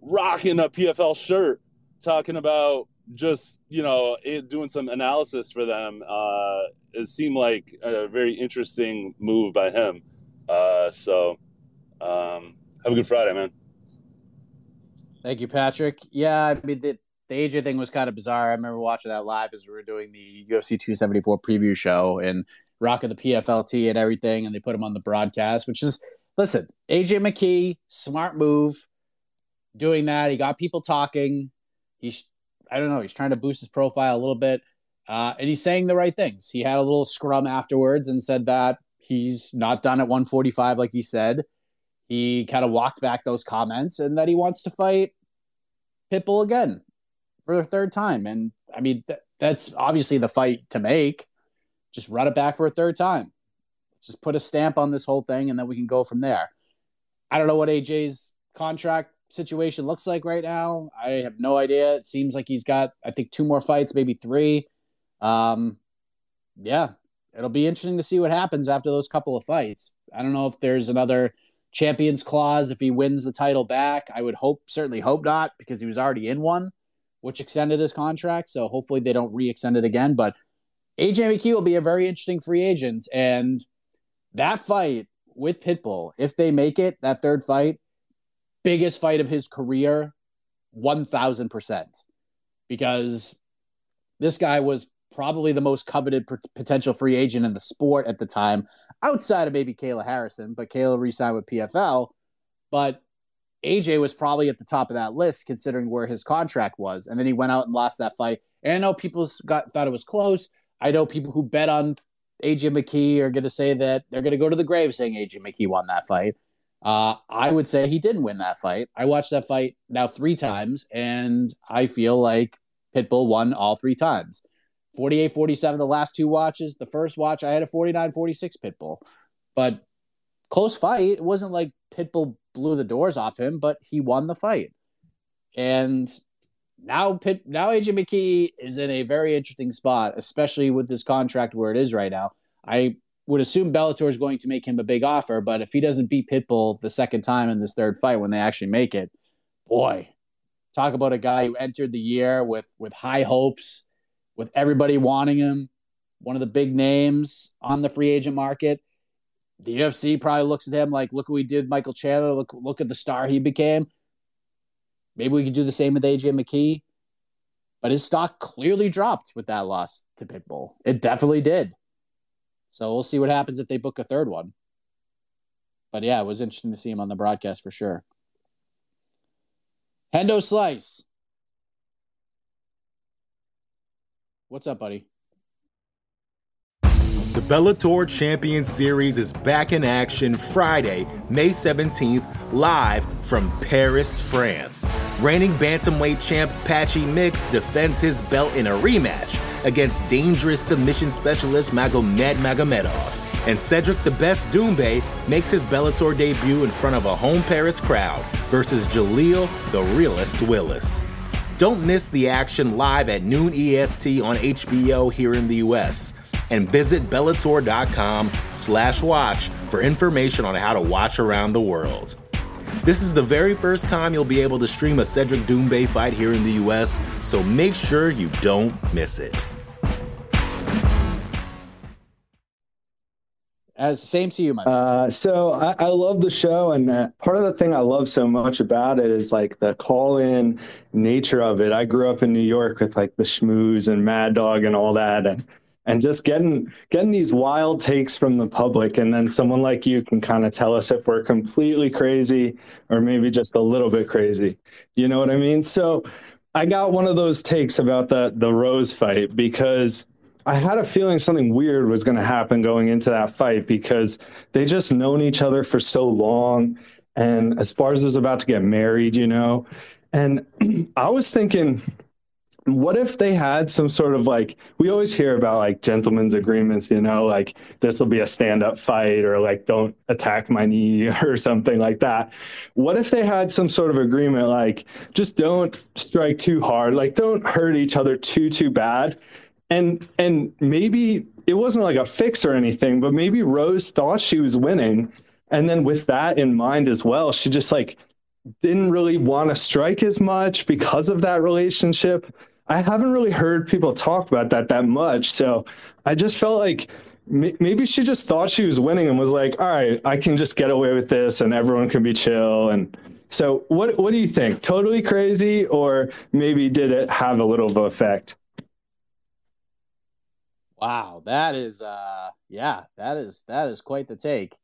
rocking a PFL shirt, talking about just you know it, doing some analysis for them. Uh, it seemed like a very interesting move by him. Uh, so, um, have a good Friday, man. Thank you, Patrick. Yeah, I mean the, the AJ thing was kind of bizarre. I remember watching that live as we were doing the UFC 274 preview show and rocking the PFLT and everything, and they put him on the broadcast, which is listen, AJ McKee, smart move, doing that. He got people talking. He's I don't know, he's trying to boost his profile a little bit. Uh, and he's saying the right things. He had a little scrum afterwards and said that he's not done at 145 like he said. He kind of walked back those comments and that he wants to fight Pitbull again for the third time. And I mean, th- that's obviously the fight to make. Just run it back for a third time. Just put a stamp on this whole thing and then we can go from there. I don't know what AJ's contract situation looks like right now. I have no idea. It seems like he's got, I think, two more fights, maybe three. Um, yeah, it'll be interesting to see what happens after those couple of fights. I don't know if there's another champions clause if he wins the title back. I would hope, certainly hope not, because he was already in one, which extended his contract. So hopefully they don't re-extend it again. But AJ McKee will be a very interesting free agent, and that fight with Pitbull, if they make it, that third fight, biggest fight of his career, one thousand percent, because this guy was probably the most coveted potential free agent in the sport at the time, outside of maybe Kayla Harrison, but Kayla re-signed with PFL. But AJ was probably at the top of that list considering where his contract was, and then he went out and lost that fight. And I know people got thought it was close. I know people who bet on AJ McKee are going to say that they're going to go to the grave saying AJ McKee won that fight. Uh, I would say he didn't win that fight. I watched that fight now three times, and I feel like Pitbull won all three times. 48 47 the last two watches. The first watch, I had a 49 46 Pitbull. But close fight. It wasn't like Pitbull blew the doors off him, but he won the fight. And now Pit now AJ McKee is in a very interesting spot, especially with this contract where it is right now. I would assume Bellator is going to make him a big offer, but if he doesn't beat Pitbull the second time in this third fight when they actually make it, boy, talk about a guy who entered the year with with high hopes with everybody wanting him, one of the big names on the free agent market. The UFC probably looks at him like, look what we did, Michael Chandler. Look, look at the star he became. Maybe we could do the same with AJ McKee. But his stock clearly dropped with that loss to Pitbull. It definitely did. So we'll see what happens if they book a third one. But yeah, it was interesting to see him on the broadcast for sure. Hendo Slice. What's up, buddy? The Bellator Champion Series is back in action Friday, May 17th, live from Paris, France. Reigning bantamweight champ Patchy Mix defends his belt in a rematch against dangerous submission specialist Magomed Magomedov. And Cedric the Best Doumbé makes his Bellator debut in front of a home Paris crowd versus Jaleel the Realist Willis. Don't miss the action live at noon EST on HBO here in the US. And visit Bellator.com slash watch for information on how to watch around the world. This is the very first time you'll be able to stream a Cedric Doumbé fight here in the US, so make sure you don't miss it. As same to you, my uh, so I, I, love the show, and uh, part of the thing I love so much about it is like the call-in nature of it. I grew up in New York with like the Schmooze and Mad Dog and all that, and and just getting getting these wild takes from the public, and then someone like you can kind of tell us if we're completely crazy or maybe just a little bit crazy. You know what I mean? So I got one of those takes about the the Rose fight because I had a feeling something weird was going to happen going into that fight because they just known each other for so long. And Esparza is about to get married, you know. And I was thinking what if they had some sort of like we always hear about like gentlemen's agreements you know like this will be a stand-up fight or like don't attack my knee or something like that. What if they had some sort of agreement like just don't strike too hard like don't hurt each other too too bad. And and maybe it wasn't like a fix or anything but maybe Rose thought she was winning. And then with that in mind as well she just like didn't really want to strike as much because of that relationship I haven't really heard people talk about that that much. So I just felt like maybe she just thought she was winning and was like, all right, I can just get away with this and everyone can be chill. And so what, what do you think? Totally crazy or maybe did it have a little of effect? Wow, that is uh yeah, that is that is quite the take.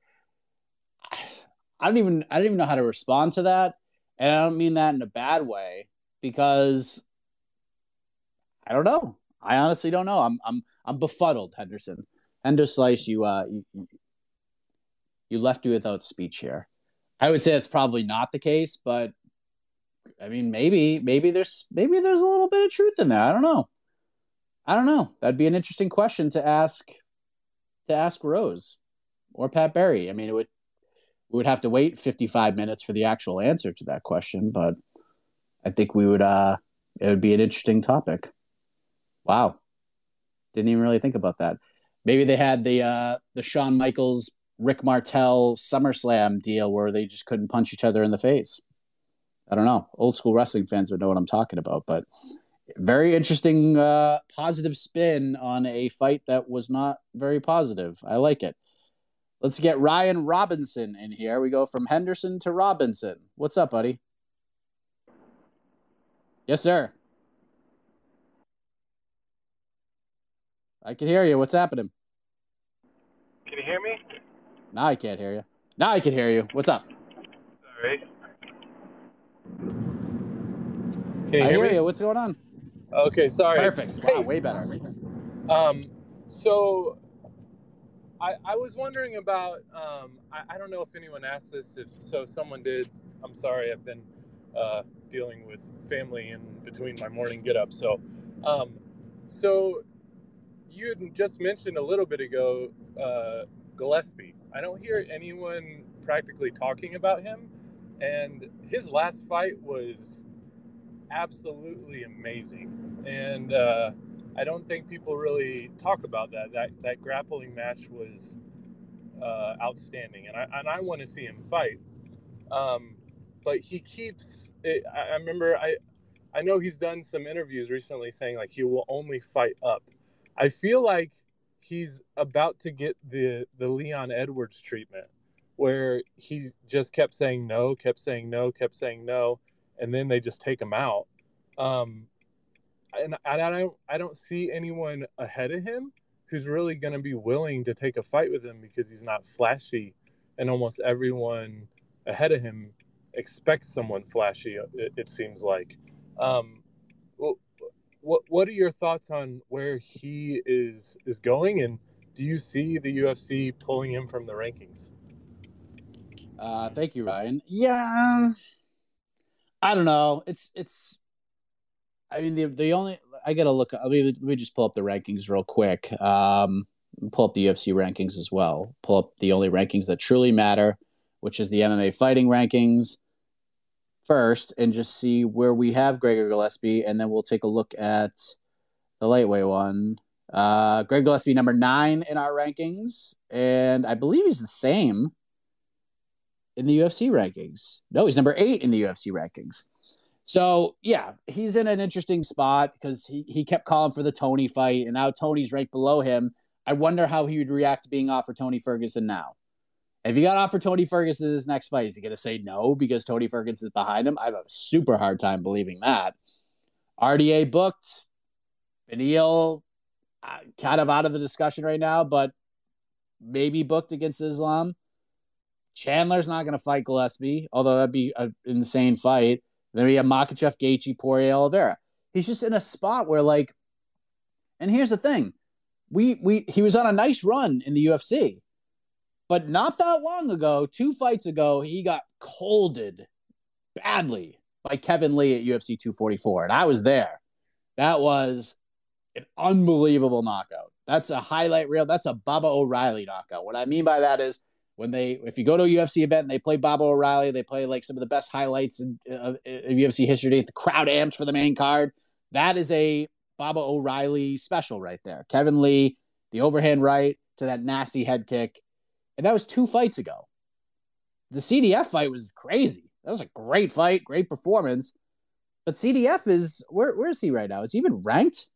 I don't even I don't even know how to respond to that. And I don't mean that in a bad way because I don't know. I honestly don't know. I'm I'm I'm befuddled, Henderson. Hendo Slice, you uh you, you left me without speech here. I would say that's probably not the case, but I mean maybe maybe there's maybe there's a little bit of truth in that. I don't know. I don't know. That'd be an interesting question to ask to ask Rose or Pat Barry. I mean it would we would have to wait 55 minutes for the actual answer to that question, but I think we would uh it would be an interesting topic. Wow. Didn't even really think about that. Maybe they had the uh, the Shawn Michaels Rick Martel SummerSlam deal where they just couldn't punch each other in the face. I don't know. Old school wrestling fans would know what I'm talking about, but very interesting uh, positive spin on a fight that was not very positive. I like it. Let's get Ryan Robinson in here. We go from Henderson to Robinson. What's up, buddy? Yes, sir. I can hear you. What's happening? Can you hear me? Now I can't hear you. Now I can hear you. What's up? Sorry. Can you I hear, hear me? you. What's going on? Okay, sorry. Perfect. Wow, way better. Um, so I, I was wondering about. Um, I, I don't know if anyone asked this. If so, someone did. I'm sorry. I've been uh, dealing with family in between my morning get up. So, um, so you had just mentioned a little bit ago uh, Gillespie. I don't hear anyone practically talking about him, and his last fight was absolutely amazing. And uh, I don't think people really talk about that. That that grappling match was uh, outstanding, and I and I want to see him fight. Um, but he keeps. It, I, I remember I. I know he's done some interviews recently saying like he will only fight up I feel like he's about to get the the Leon Edwards treatment, where he just kept saying no, kept saying no, kept saying no, and then they just take him out. Um, and I, don't I don't see anyone ahead of him who's really going to be willing to take a fight with him because he's not flashy, and almost everyone ahead of him expects someone flashy. It, it seems like. Um, well, what what are your thoughts on where he is is going, and do you see the UFC pulling him from the rankings? Uh, thank you, Ryan. Yeah, I don't know. It's it's. I mean, the the only I gotta look. Let me let me just pull up the rankings real quick. Um, pull up the UFC rankings as well. Pull up the only rankings that truly matter, which is the MMA fighting rankings first and just see where we have Gregor Gillespie, and then we'll take a look at the lightweight one. Uh, Greg Gillespie, number nine in our rankings, and I believe he's the same in the UFC rankings. No, he's number eight in the UFC rankings. So yeah, he's in an interesting spot because he, he kept calling for the Tony fight, and now Tony's right below him. I wonder how he would react to being offered Tony Ferguson now. If you got offered Tony Ferguson in his next fight, is he going to say no because Tony Ferguson is behind him? I have a super hard time believing that. RDA booked. Beneil uh, kind of out of the discussion right now, but maybe booked against Islam. Chandler's not going to fight Gillespie, although that'd be an insane fight. Then we have Makhachev, Gaethje, Poirier, Oliveira. He's just in a spot where, like, and here's the thing: we we he was on a nice run in the UFC. But not that long ago, two fights ago, he got colded badly by Kevin Lee at UFC 244. And I was there. That was an unbelievable knockout. That's a highlight reel. That's a Baba O'Riley knockout. What I mean by that is when they, if you go to a UFC event and they play Baba O'Riley, they play like some of the best highlights in, of UFC history. The crowd amps for the main card. That is a Baba O'Riley special right there. Kevin Lee, the overhand right to that nasty head kick. And that was two fights ago. The CDF fight was crazy. That was a great fight, great performance. But CDF is where where is he right now? Is he even ranked?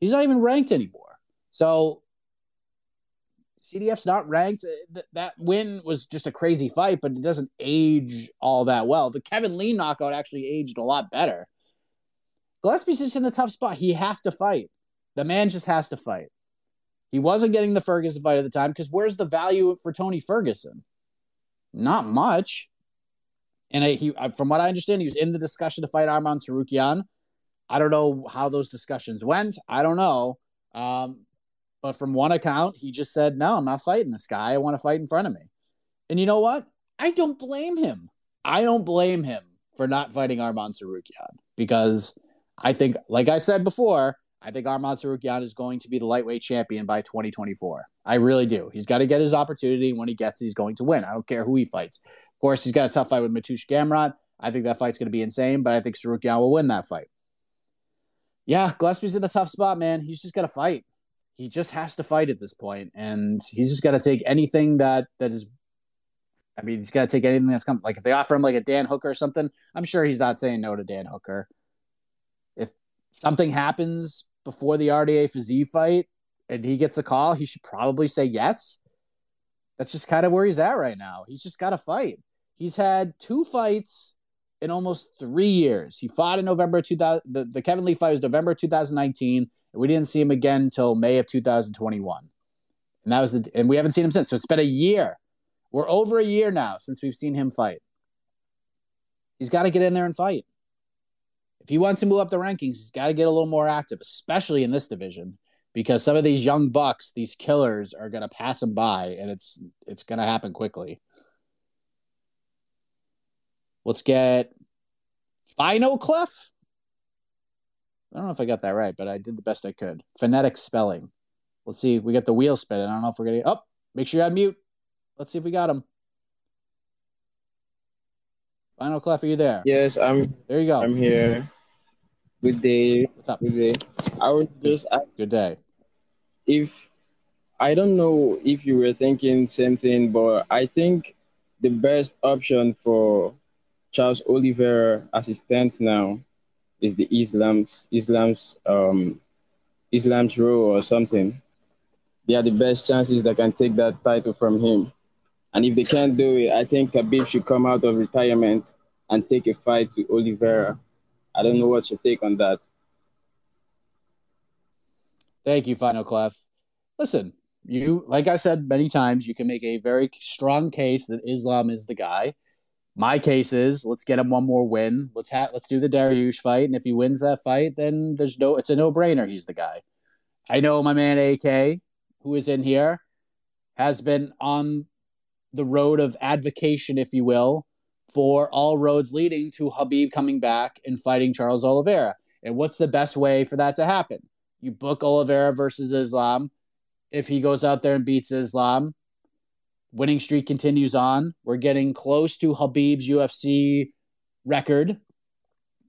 He's not even ranked anymore. So CDF's not ranked. Uh, that win was just a crazy fight, but it doesn't age all that well. The Kevin Lee knockout actually aged a lot better. Gillespie's just in a tough spot. He has to fight. The man just has to fight. He wasn't getting the Ferguson fight at the time because where's the value for Tony Ferguson? Not much. And I, he, from what I understand, he was in the discussion to fight Arman Tsarukyan. I don't know how those discussions went. I don't know. Um, but from one account, he just said, "No, I'm not fighting this guy. I want to fight in front of me." And you know what? I don't blame him. I don't blame him for not fighting Arman Tsarukyan because I think, like I said before, I think Arman Tsarukyan is going to be the lightweight champion by 2024. I really do. He's got to get his opportunity. When he gets it, he's going to win. I don't care who he fights. Of course, he's got a tough fight with Mateusz Gamrot. I think that fight's going to be insane, but I think Tsarukyan will win that fight. Yeah, Gillespie's in a tough spot, man. He's just got to fight. He just has to fight at this point, and he's just got to take anything that that is. I mean, he's got to take anything that's come. Like if they offer him like a Dan Hooker or something, I'm sure he's not saying no to Dan Hooker. If something happens before the RDA Fiziev fight and he gets a call, he should probably say yes. That's just kind of where he's at right now. He's just got to fight. He's had two fights in almost three years. He fought in November 2000. The, the Kevin Lee fight was November 2019, and we didn't see him again until May of 2021. And that was the, and we haven't seen him since. So it's been a year. We're over a year now since we've seen him fight. He's got to get in there and fight. If he wants to move up the rankings, he's got to get a little more active, especially in this division, because some of these young bucks, these killers, are going to pass him by, and it's it's going to happen quickly. Let's get Final Clef. I don't know if I got that right, but I did the best I could. Phonetic spelling. Let's see. We got the wheel spinning. I don't know if we're gonna. Oh, make sure you unmute. Let's see if we got him. Final Clef, are you there? Yes, I'm. There you go. I'm here. Good day. What's up? Good day. I was just ask Good day. if I don't know if you were thinking same thing, but I think the best option for Charles Oliveira as it stands now is the Islam's Islam's um Islam's role or something. They are the best chances that can take that title from him. And if they can't do it, I think Khabib should come out of retirement and take a fight to Oliveira. I don't know what's your take on that. Thank you, Final Clef. Listen, you like I said many times, you can make a very strong case that Islam is the guy. My case is let's get him one more win. Let's have let's do the Dariush fight, and if he wins that fight, then there's no it's a no brainer. He's the guy. I know my man AK, who is in here, has been on the road of advocation, if you will, for all roads leading to Khabib coming back and fighting Charles Oliveira. And what's the best way for that to happen? You book Oliveira versus Islam. If he goes out there and beats Islam, winning streak continues on. We're getting close to Khabib's UFC record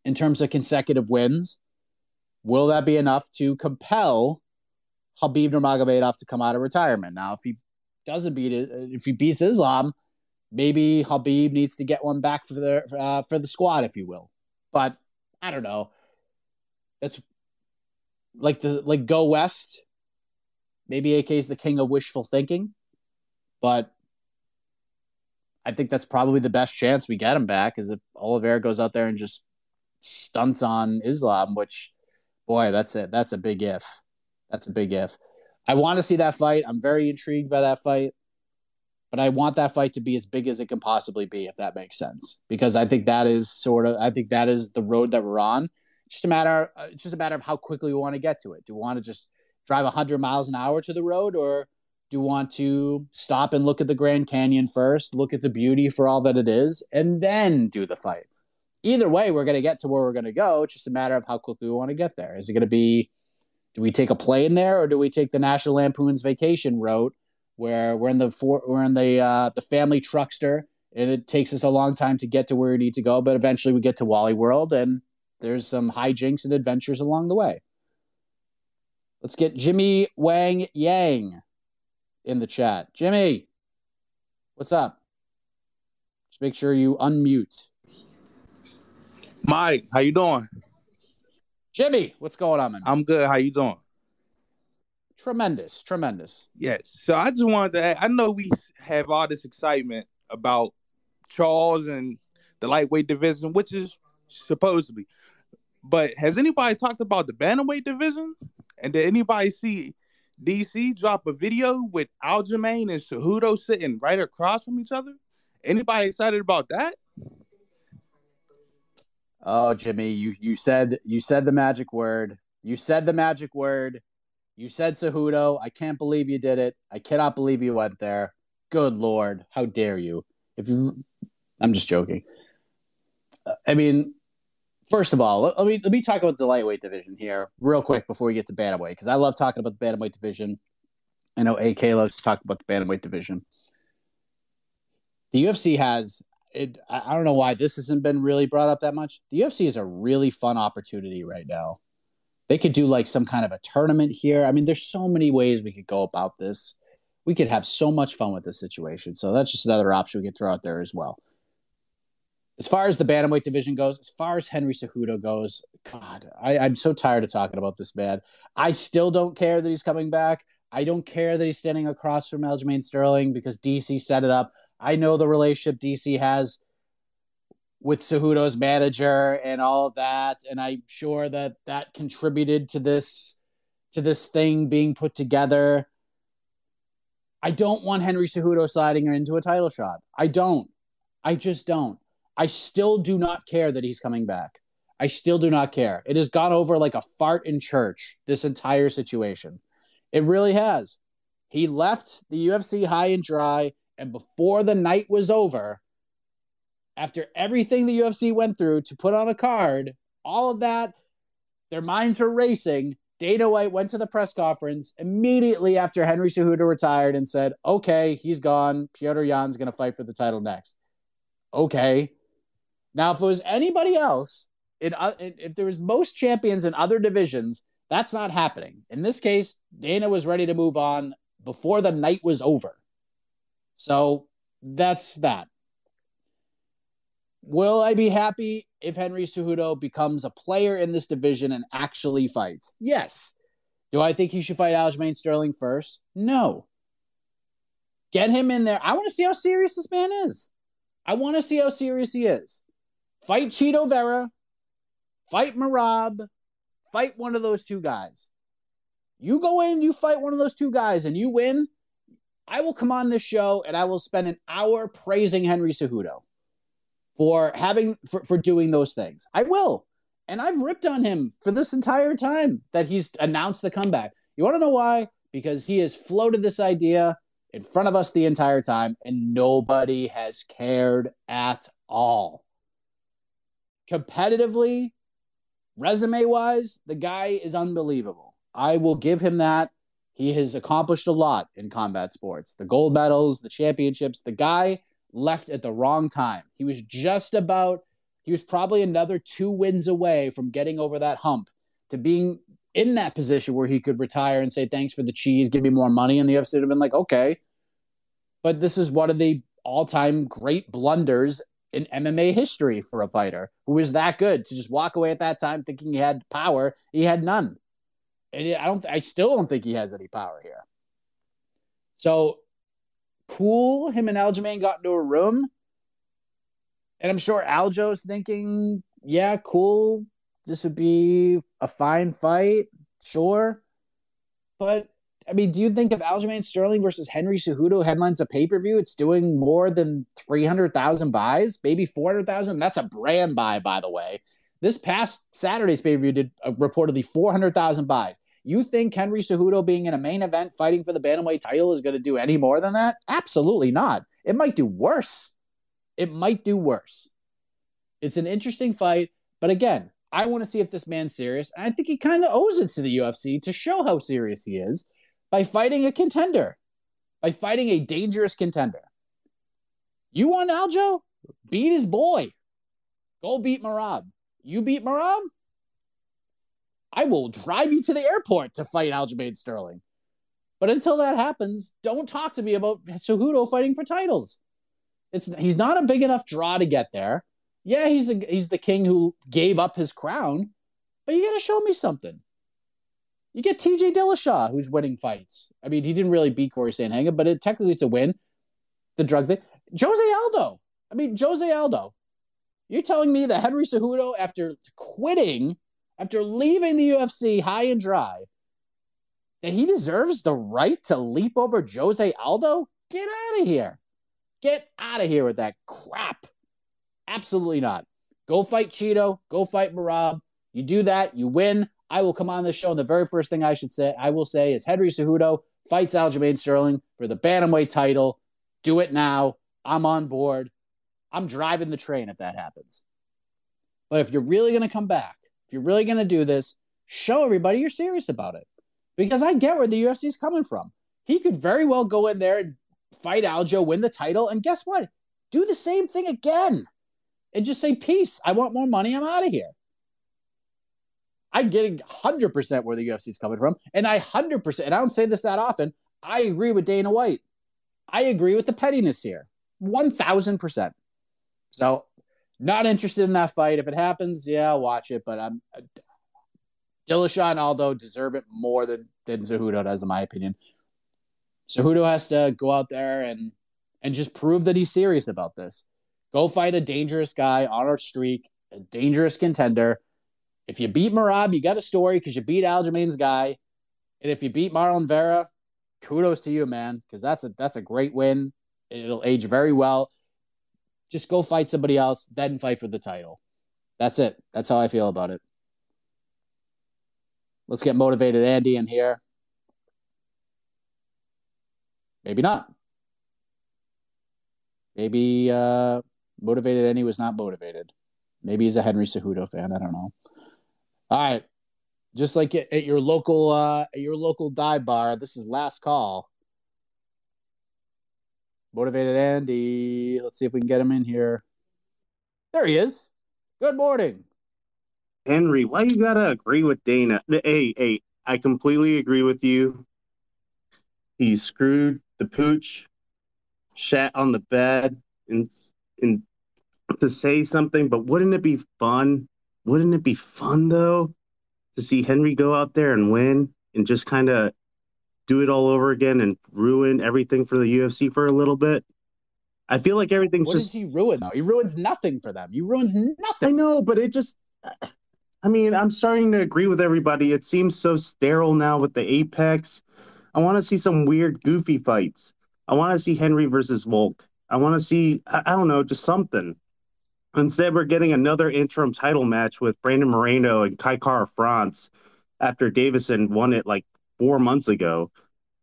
in terms of consecutive wins. Will that be enough to compel Khabib Nurmagomedov to come out of retirement? Now, if he doesn't beat it, if he beats Islam, maybe Khabib needs to get one back for the uh, for the squad, if you will. But I don't know. That's like the like go west. Maybe AK is the king of wishful thinking, but I think that's probably the best chance we get him back is if Oliveira goes out there and just stunts on Islam, which boy, that's it. That's a big if. That's a big if. I want to see that fight. I'm very intrigued by that fight, but I want that fight to be as big as it can possibly be, if that makes sense. Because I think that is sort of, I think that is the road that we're on. It's just a matter, uh, it's just a matter of how quickly we want to get to it. Do we want to just drive 100 miles an hour to the road, or do you want to stop and look at the Grand Canyon first, look at the beauty for all that it is, and then do the fight? either way, we're going to get to where we're going to go. It's just a matter of how quickly we want to get there. Is it going to be, do we take a plane there or do we take the National Lampoon's vacation route where we're in the for, we're in the uh, the family truckster and it takes us a long time to get to where we need to go, but eventually we get to Wally World and there's some hijinks and adventures along the way. Let's get Jimmy Wang Yang in the chat. Jimmy, what's up? Just make sure you unmute. Mike, how you doing? Jimmy, what's going on, man? I'm good. How you doing? Tremendous, tremendous. Yes. So I just wanted to. I know we have all this excitement about Charles and the lightweight division, which is supposed to be. But has anybody talked about the bantamweight division? And did anybody see DC drop a video with Aljamain and Cejudo sitting right across from each other? Anybody excited about that? Oh, Jimmy, you you said you said the magic word. You said the magic word. You said Cejudo. I can't believe you did it. I cannot believe you went there. Good lord, how dare you? If you, I'm just joking. Uh, I mean, first of all, let, let me let me talk about the lightweight division here real quick before we get to bantamweight because I love talking about the bantamweight division. I know AK loves to talk about the bantamweight division. The UFC has it, I don't know why this hasn't been really brought up that much. The UFC is a really fun opportunity right now. They could do like some kind of a tournament here. I mean, there's so many ways we could go about this. We could have so much fun with this situation. So that's just another option we could throw out there as well. As far as the bantamweight division goes, as far as Henry Cejudo goes, God, I, I'm so tired of talking about this man. I still don't care that he's coming back. I don't care that he's standing across from Aljamain Sterling because DC set it up. I know the relationship DC has with Cejudo's manager and all of that, and I'm sure that that contributed to this to this thing being put together. I don't want Henry Cejudo sliding into a title shot. I don't. I just don't. I still do not care that he's coming back. I still do not care. It has gone over like a fart in church, this entire situation. It really has. He left the UFC high and dry. And before the night was over, after everything the UFC went through to put on a card, all of that, their minds were racing. Dana White went to the press conference immediately after Henry Cejudo retired and said, "Okay, he's gone. Petr Yan's going to fight for the title next." Okay. Now, if it was anybody else, in, if there was most champions in other divisions, that's not happening. In this case, Dana was ready to move on before the night was over. So that's that. Will I be happy if Henry Cejudo becomes a player in this division and actually fights? Yes. Do I think he should fight Aljamain Sterling first? No. Get him in there. I want to see how serious this man is. I want to see how serious he is. Fight Chito Vera, fight Merab, fight one of those two guys. You go in, you fight one of those two guys, and you win. I will come on this show and I will spend an hour praising Henry Cejudo for having for, for doing those things. I will. And I've ripped on him for this entire time that he's announced the comeback. You want to know why? Because he has floated this idea in front of us the entire time and nobody has cared at all. Competitively, resume wise, the guy is unbelievable. I will give him that. He has accomplished a lot in combat sports the gold medals, the championships. The guy left at the wrong time. He was just about, he was probably another two wins away from getting over that hump to being in that position where he could retire and say, thanks for the cheese, give me more money. And the UFC would have been like, okay. But this is one of the all time great blunders in MMA history for a fighter who was that good to just walk away at that time thinking he had power. He had none. And I don't, I still don't think he has any power here. So cool. Him and Aljamain got into a room. And I'm sure Aljo's thinking, yeah, cool. This would be a fine fight. Sure. But I mean, do you think if Aljamain Sterling versus Henry Cejudo headlines a pay per view, it's doing more than 300,000 buys, maybe 400,000? That's a brand buy, by the way. This past Saturday's pay per view did uh, reportedly 400,000 buys. You think Henry Cejudo being in a main event fighting for the bantamweight title is going to do any more than that? Absolutely not. It might do worse. It might do worse. It's an interesting fight, but again, I want to see if this man's serious. And I think he kind of owes it to the UFC to show how serious he is by fighting a contender, by fighting a dangerous contender. You want Aljo? Beat his boy. Go beat Merab. You beat Merab? I will drive you to the airport to fight Aljamain Sterling. But until that happens, don't talk to me about Cejudo fighting for titles. It's he's not a big enough draw to get there. Yeah, he's a, he's the king who gave up his crown, but you got to show me something. You get TJ Dillashaw, who's winning fights. I mean, he didn't really beat Corey Sandhagen, but it, technically it's a win. The drug thing. Jose Aldo. I mean, Jose Aldo. You're telling me that Henry Cejudo, after quitting, after leaving the UFC high and dry, that he deserves the right to leap over Jose Aldo? Get out of here. Get out of here with that crap. Absolutely not. Go fight Chito. Go fight Merab. You do that, you win. I will come on the show, and the very first thing I should say, I will say, is Henry Cejudo fights Aljamain Sterling for the bantamweight title. Do it now. I'm on board. I'm driving the train if that happens. But if you're really going to come back, you're really going to do this, show everybody you're serious about it. Because I get where the UFC is coming from. He could very well go in there and fight Aljo, win the title, and guess what? Do the same thing again and just say, Peace. I want more money. I'm out of here. I'm getting 100% where the UFC is coming from. And I 100%, and I don't say this that often, I agree with Dana White. I agree with the pettiness here. 1000%. So, not interested in that fight. If it happens, yeah, I'll watch it. But I'm uh, Dillashaw and Aldo deserve it more than than Cejudo does, in my opinion. Cejudo has to go out there and and just prove that he's serious about this. Go fight a dangerous guy on our streak, a dangerous contender. If you beat Merab, you got a story because you beat Aljamain's guy. And if you beat Marlon Vera, kudos to you, man, because that's a that's a great win. It'll age very well. Just go fight somebody else, then fight for the title. That's it. That's how I feel about it. Let's get motivated Andy in here. Maybe not. Maybe uh, motivated Andy was not motivated. Maybe he's a Henry Cejudo fan. I don't know. All right. Just like at, your local uh, at your local dive bar, this is last call. Motivated Andy. Let's see if we can get him in here. There he is. Good morning. Henry, why you gotta agree with Dana? Hey, hey, I completely agree with you. He screwed the pooch, shat on the bed, and and to say something. But wouldn't it be fun? Wouldn't it be fun though to see Henry go out there and win and just kind of do it all over again and ruin everything for the UFC for a little bit? I feel like everything's What just. does he ruin though? He ruins nothing for them. He ruins nothing. I know, but it just. I mean, I'm starting to agree with everybody. It seems so sterile now with the Apex. I want to see some weird, goofy fights. I want to see Henry versus Volk. I want to see, I, I don't know, just something. Instead, we're getting another interim title match with Brandon Moreno and Kai France after Deiveson won it like four months ago.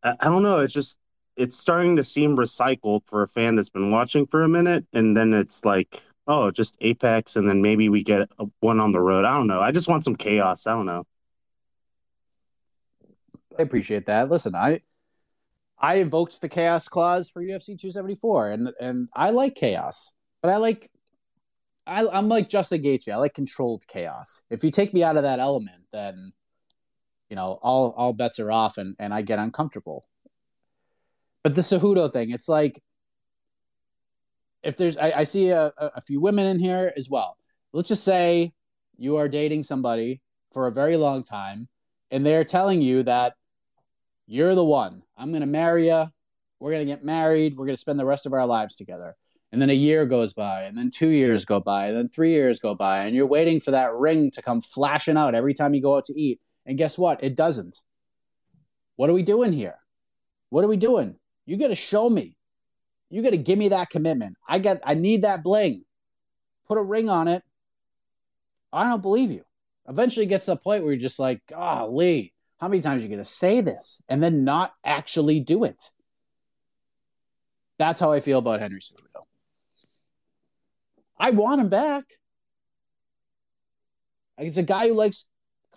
I, I don't know. It's just, it's starting to seem recycled for a fan that's been watching for a minute. And then it's like, oh, just Apex. And then maybe we get a, one on the road. I don't know. I just want some chaos. I don't know. I appreciate that. Listen, I I invoked the chaos clause for UFC 274, and and I like chaos, but I like I, I'm like Justin Gaethje. I like controlled chaos. If you take me out of that element, then you know all all bets are off, and and I get uncomfortable. But the Cejudo thing, it's like if there's I, I see a, a few women in here as well. Let's just say you are dating somebody for a very long time, and they're telling you that you're the one. I'm going to marry you. We're going to get married. We're going to spend the rest of our lives together. And then a year goes by, and then two years go by, and then three years go by, and you're waiting for that ring to come flashing out every time you go out to eat. And guess what? It doesn't. What are we doing here? What are we doing? You got to show me. You got to give me that commitment. I got. I need that bling. Put a ring on it. I don't believe you. Eventually, gets to a point where you're just like, golly, how many times are you to say this and then not actually do it? That's how I feel about Henry Cejudo. I want him back. It's a guy who likes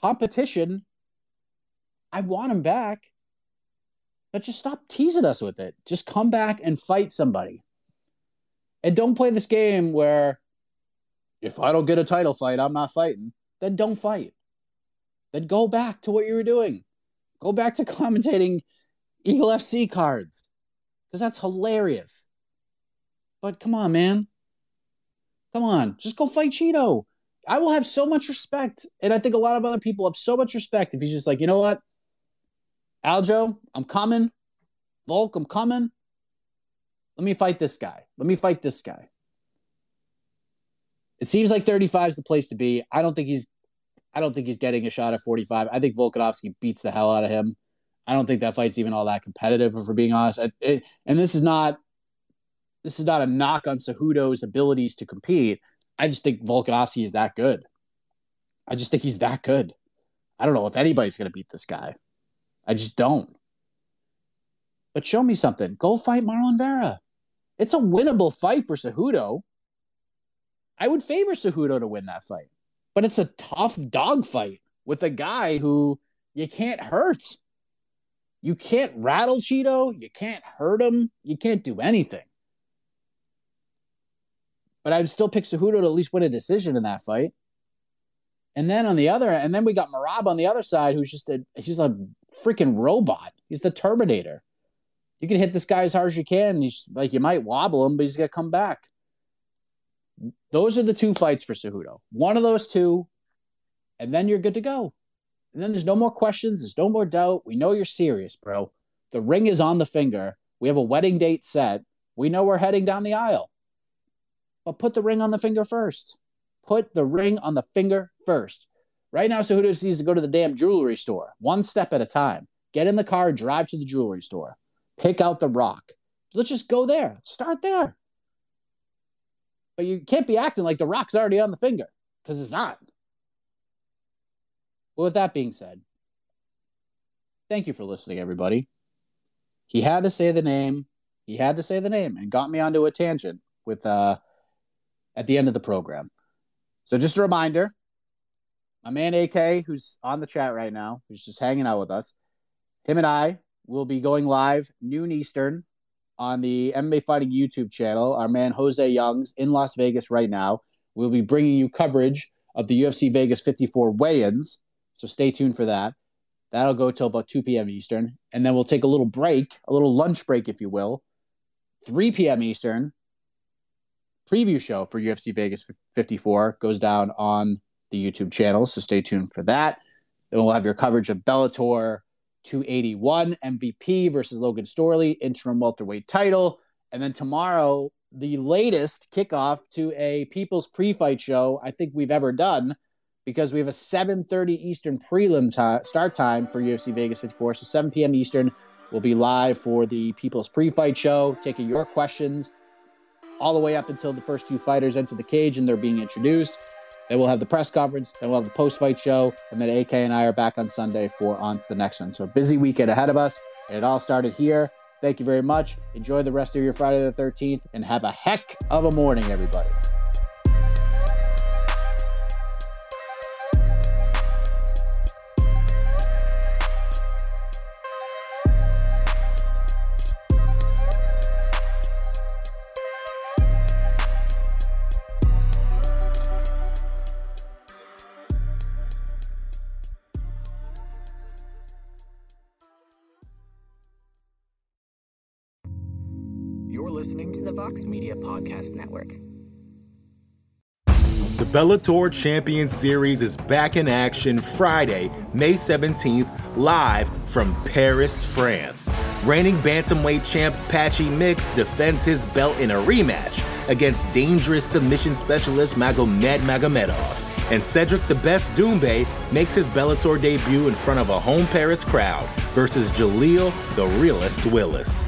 competition. I want him back. But just stop teasing us with it. Just come back and fight somebody. And don't play this game where if I don't get a title fight, I'm not fighting. Then don't fight. Then go back to what you were doing. Go back to commentating Eagle FC cards because that's hilarious. But come on, man. Come on. Just go fight Chito. I will have so much respect. And I think a lot of other people have so much respect if he's just like, you know what? Aljo, I'm coming. Volk, I'm coming. Let me fight this guy. Let me fight this guy. It seems like 35 is the place to be. I don't think he's I don't think he's getting a shot at 45. I think Volkanovski beats the hell out of him. I don't think that fight's even all that competitive, we're being honest. It, it, and this is not this is not a knock on Cejudo's abilities to compete. I just think Volkanovski is that good. I just think he's that good. I don't know if anybody's going to beat this guy. I just don't. But show me something. Go fight Marlon Vera. It's a winnable fight for Cejudo. I would favor Cejudo to win that fight. But it's a tough dog fight with a guy who you can't hurt. You can't rattle Chito. You can't hurt him. You can't do anything. But I'd still pick Cejudo to at least win a decision in that fight. And then on the other, and then we got Merab on the other side, who's just a he's a freaking robot. He's the Terminator. You can hit this guy as hard as you can. He's like you might wobble him, but he's gonna come back. Those are the two fights for Cejudo. One of those two, and then you're good to go. And then there's no more questions. There's no more doubt. We know you're serious, bro. The ring is on the finger. We have a wedding date set. We know we're heading down the aisle. But put the ring on the finger first. Put the ring on the finger first. Right now, Cejudo needs to go to the damn jewelry store, one step at a time. Get in the car, drive to the jewelry store, pick out the rock. Let's just go there. Start there. But you can't be acting like the rock's already on the finger because it's not. Well, with that being said, thank you for listening, everybody. He had to say the name. He had to say the name and got me onto a tangent with uh at the end of the program. So just a reminder, my man AK, who's on the chat right now, who's just hanging out with us, him and I will be going live noon Eastern on the MMA Fighting YouTube channel. Our man Jose Youngs in Las Vegas right now. We'll be bringing you coverage of the UFC Vegas 54 weigh-ins. So stay tuned for that. That'll go till about 2 p.m. Eastern. And then we'll take a little break, a little lunch break, if you will. 3 p.m. Eastern. Preview show for UFC Vegas 54 goes down on the YouTube channel. So stay tuned for that. Then we'll have your coverage of Bellator 281 MVP versus Logan Storley, interim welterweight title. And then tomorrow, the latest kickoff to a People's pre-fight show I think we've ever done because we have a 7:30 Eastern prelim start time for UFC Vegas 54. So 7 p.m. Eastern, we'll be live for the People's pre-fight show, taking your questions all the way up until the first two fighters enter the cage and they're being introduced. Then we'll have the press conference, then we'll have the post-fight show, and then AK and I are back on Sunday for on to the next one. So busy weekend ahead of us. And it all started here. Thank you very much. Enjoy the rest of your Friday the 13th and have a heck of a morning, everybody. Podcast Network. The Bellator Champion Series is back in action Friday, May 17th, live from Paris, France. Reigning bantamweight champ Patchy Mix defends his belt in a rematch against dangerous submission specialist Magomed Magomedov. And Cedric the Best Doumbé makes his Bellator debut in front of a home Paris crowd versus Jaleel the Realist Willis.